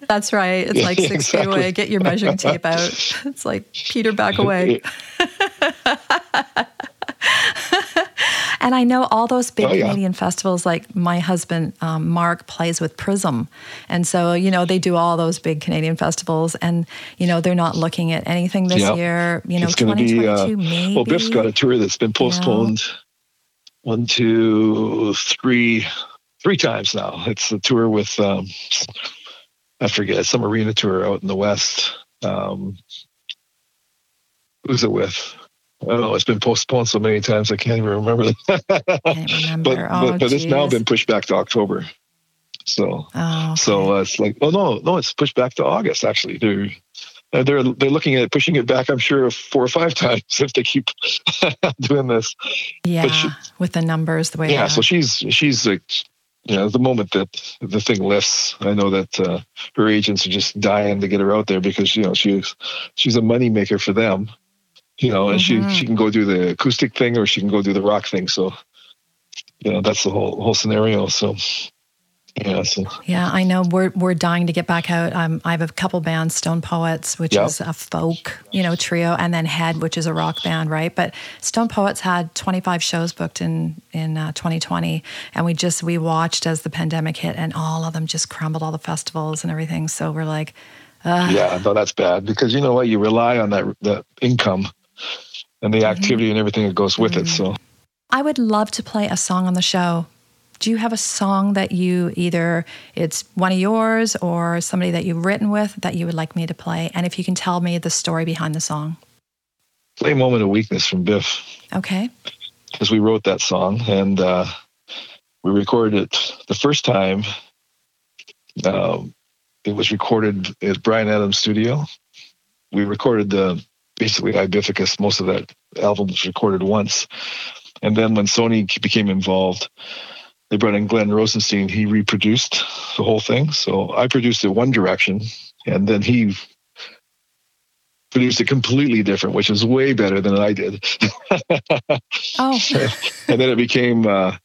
That's right. It's like six [laughs] exactly. feet away. Get your measuring tape out. It's like Peter, back [laughs] away. [laughs] and I know all those big oh, yeah. Canadian festivals, like my husband, um, Mark, plays with Prism. And so, you know, they do all those big Canadian festivals. And, you know, they're not looking at anything this yeah. year. You know, it's 2022 be, uh, maybe. Well, Bif's got a tour that's been postponed you know? one, two, three, three times now. It's a tour with, um, I forget, some arena tour out in the West. Um, who's it with? I know. It's been postponed so many times I can't even remember. [laughs] can't remember. but, oh, but, but it's now been pushed back to October. So oh, okay. so uh, it's like oh no no it's pushed back to August actually. They're uh, they're they're looking at pushing it back. I'm sure four or five [laughs] times if they keep [laughs] doing this. Yeah, she, with the numbers the way. Yeah, so she's she's like you know, the moment that the thing lifts, I know that uh, her agents are just dying to get her out there because you know she's she's a moneymaker for them you know, and mm-hmm. she she can go do the acoustic thing or she can go do the rock thing. So, you know, that's the whole whole scenario. So, yeah. So. Yeah, I know we're we're dying to get back out. Um, I have a couple bands, Stone Poets, which yep. is a folk, you know, trio, and then Head, which is a rock band, right? But Stone Poets had 25 shows booked in in uh, 2020, and we just we watched as the pandemic hit, and all of them just crumbled, all the festivals and everything. So we're like. yeah, no, that's bad because you know what? You rely on that the income and the mm-hmm. activity and everything that goes with mm-hmm. it. So I would love to play a song on the show. Do you have a song that you either it's one of yours or somebody that you've written with that you would like me to play? And if you can tell me the story behind the song. Play Moment of Weakness from Bif. Okay. Because we wrote that song and uh, we recorded it the first time. Um, it was recorded at Bryan Adams' studio. We recorded the basically I Bificus. Most of that album was recorded once. And then when Sony became involved, they brought in Glenn Rosenstein. He reproduced the whole thing. So I produced it one direction, and then he produced it completely different, which is way better than I did. [laughs] oh. and then it became uh,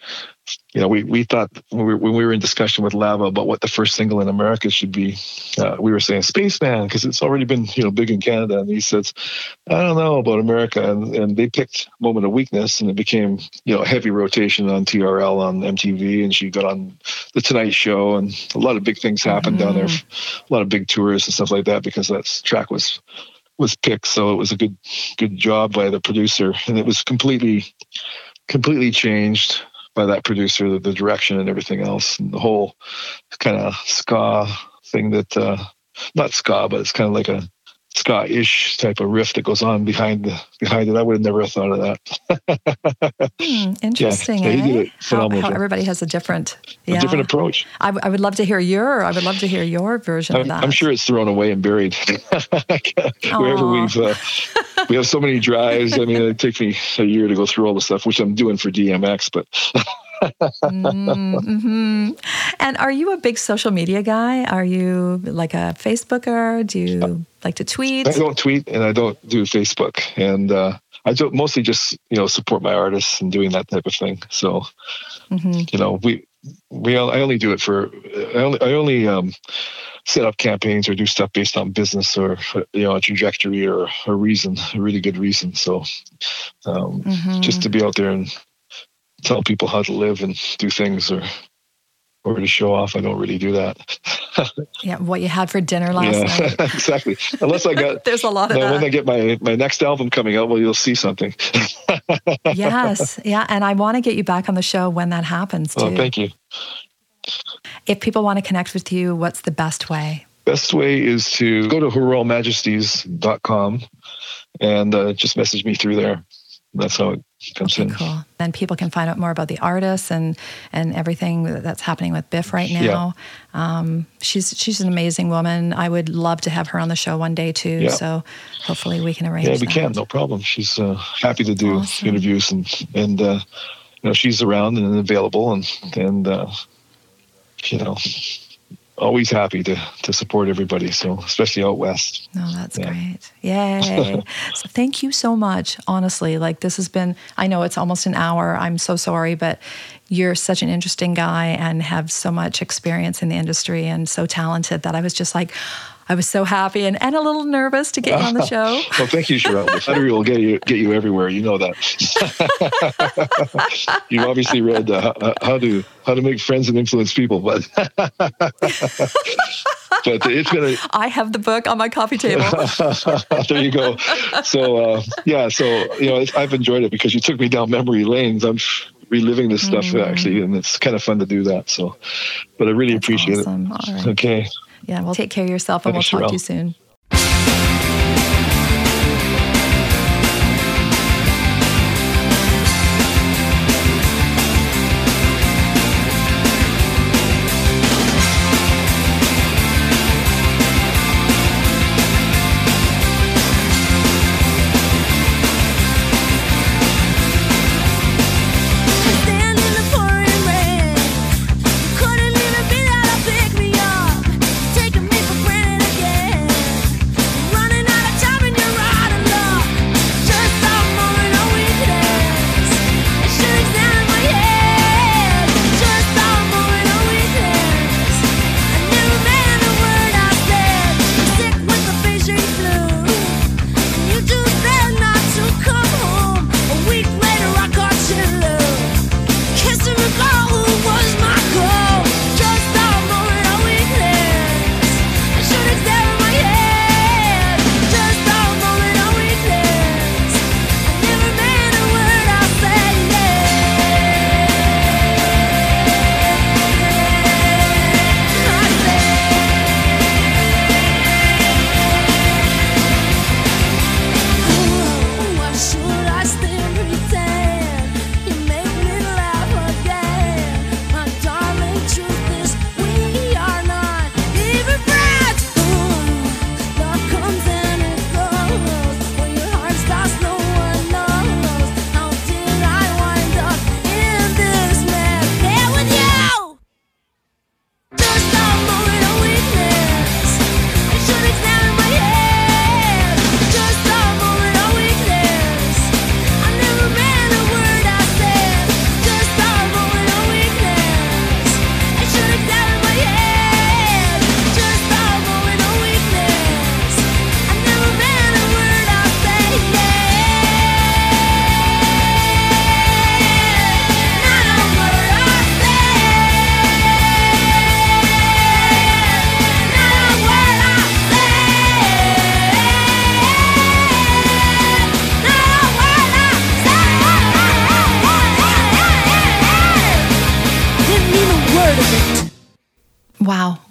you know, we, we thought when we, were, when we were in discussion with Lava about what the first single in America should be, uh, we were saying Spaceman because it's already been you know big in Canada, and he says, I don't know about America, and and they picked Moment of Weakness, and it became you know heavy rotation on TRL on MTV, and she got on the Tonight Show, and a lot of big things happened mm-hmm. down there, mm-hmm. a lot of big tours and stuff like that because that track was was picked, so it was a good good job by the producer, and it was completely completely changed by that producer, the, the direction and everything else, and the whole kind of ska thing that uh, not ska, but it's kind of like a ska-ish type of riff that goes on behind the behind it. I would have never thought of that. [laughs] hmm, interesting. Yeah, yeah eh? how, how everybody has a different, yeah. a different approach. I, w- I would love to hear your. I would love to hear your version I'm, of that. I'm sure it's thrown away and buried [laughs] wherever we've. Uh, we have so many drives. I mean, it takes me a year to go through all the stuff, which I'm doing for DMX, but. [laughs] mm-hmm. And are you a big social media guy? Are you like a Facebooker? Do you like to tweet? I don't tweet and I don't do Facebook. And uh, I do mostly just, you know, support my artists and doing that type of thing. So, mm-hmm. you know, we, we, I only do it for, I only, I only, um, set up campaigns or do stuff based on business or you know a trajectory or a reason a really good reason so um, mm-hmm. just to be out there and tell people how to live and do things or or to show off. I don't really do that. [laughs] yeah, what you had for dinner last yeah, night. [laughs] exactly. Unless I got [laughs] there's a lot of that. When I get my my next album coming out, well, you'll see something. yes, yeah, and I want to get you back on the show when that happens oh, too. Oh, thank you. If people want to connect with you, what's the best way? Best way is to go to herroyalmajesties.com and uh, just message me through there that's how it comes Okay, in. cool. Then people can find out more about the artists and and everything that's happening with Bif right now. Um, she's she's an amazing woman. I would love to have her on the show one day too. Yeah. So hopefully we can arrange. Yeah, we that. can, no problem. She's uh, happy to do Awesome. interviews and and uh, you know she's around and available and and uh, you know always happy to to support everybody. So especially out west. No, that's Yeah. great. Yay. [laughs] so thank you so much. Honestly, like this has been, I know it's almost an hour. I'm so sorry, but you're such an interesting guy and have so much experience in the industry and so talented that I was just like, I was so happy and, and a little nervous to get you on the [laughs] show. Well, thank you, Cherelle. The flattery will get you get you everywhere. You know that. [laughs] You've obviously read uh, how to how to make friends and influence people, but [laughs] but it's gonna I have the book on my coffee table. there you go. So uh, yeah, so you know, it's, I've enjoyed it because you took me down memory lanes. I'm reliving this stuff actually, and it's kind of fun to do that. So, but I really That's appreciate awesome. It. right. Okay, Yeah, well, take care of yourself and we'll Thanks, talk to you soon.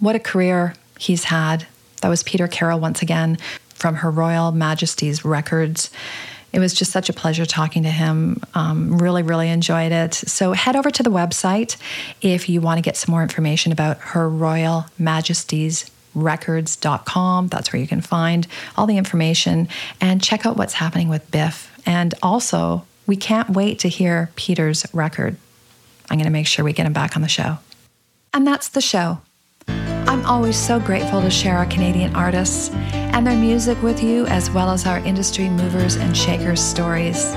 What a career he's had. That was Peter Carroll once again from Her Royal Majesty's Records. It was just such a pleasure talking to him. Um, really, really enjoyed it. So head over to the website if you want to get some more information about Her Royal Majesty's records.com. That's where you can find all the information and check out what's happening with Bif. And also, we can't wait to hear Peter's record. I'm going to make sure we get him back on the show. And that's the show. I'm always so grateful to share our Canadian artists and their music with you, as well as our industry movers and shakers stories.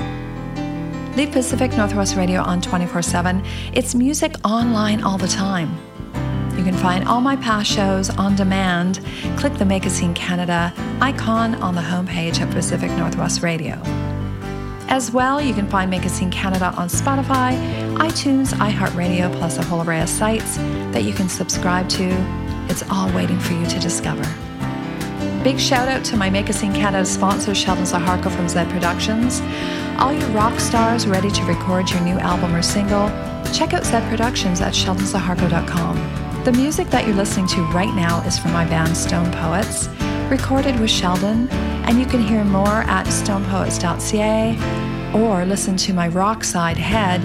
Lead Pacific Northwest Radio on 24 7. It's music online all the time. You can find all my past shows on demand. Click the Make a Scene Canada icon on the homepage of Pacific Northwest Radio. As well, you can find Make a Scene Canada on Spotify, iTunes, iHeartRadio, plus a whole array of sites that you can subscribe to. It's all waiting for you to discover. Big shout out to my Make a Scene Canada sponsor, Sheldon Zaharko from Zed Productions. All you rock stars ready to record your new album or single, check out Zed Productions at sheldonzaharko.com. The music that you're listening to right now is from my band Stone Poets, recorded with Sheldon, and you can hear more at stonepoets.ca or listen to my rock side Head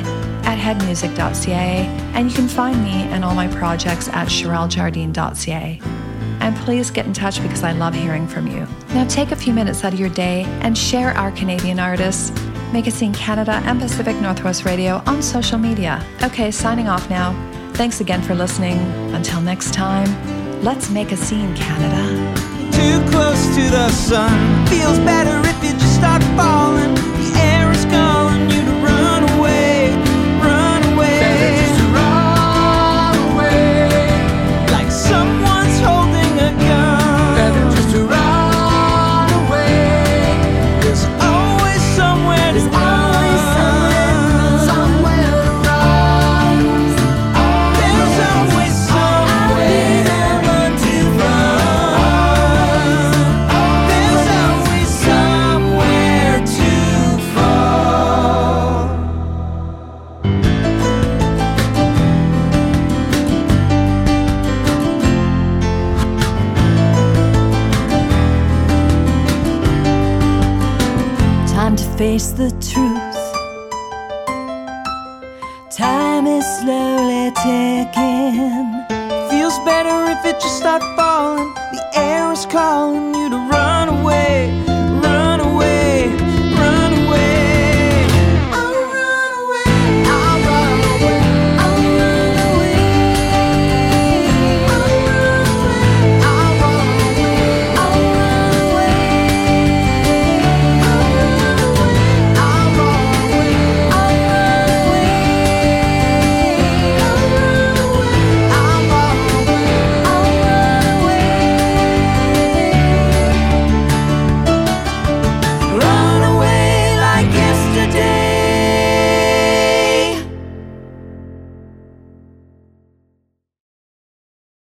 at headmusic.ca, and you can find me and all my projects at CherelleJardine.ca. And please get in touch because I love hearing from you. Now take a few minutes out of your day and share our Canadian artists. Make a Scene Canada and Pacific Northwest Radio on social media. Okay, signing off now. Thanks again for listening. Until next time, let's make a scene, Canada. Too close to the sun. Feels better if you just start falling. Just start falling.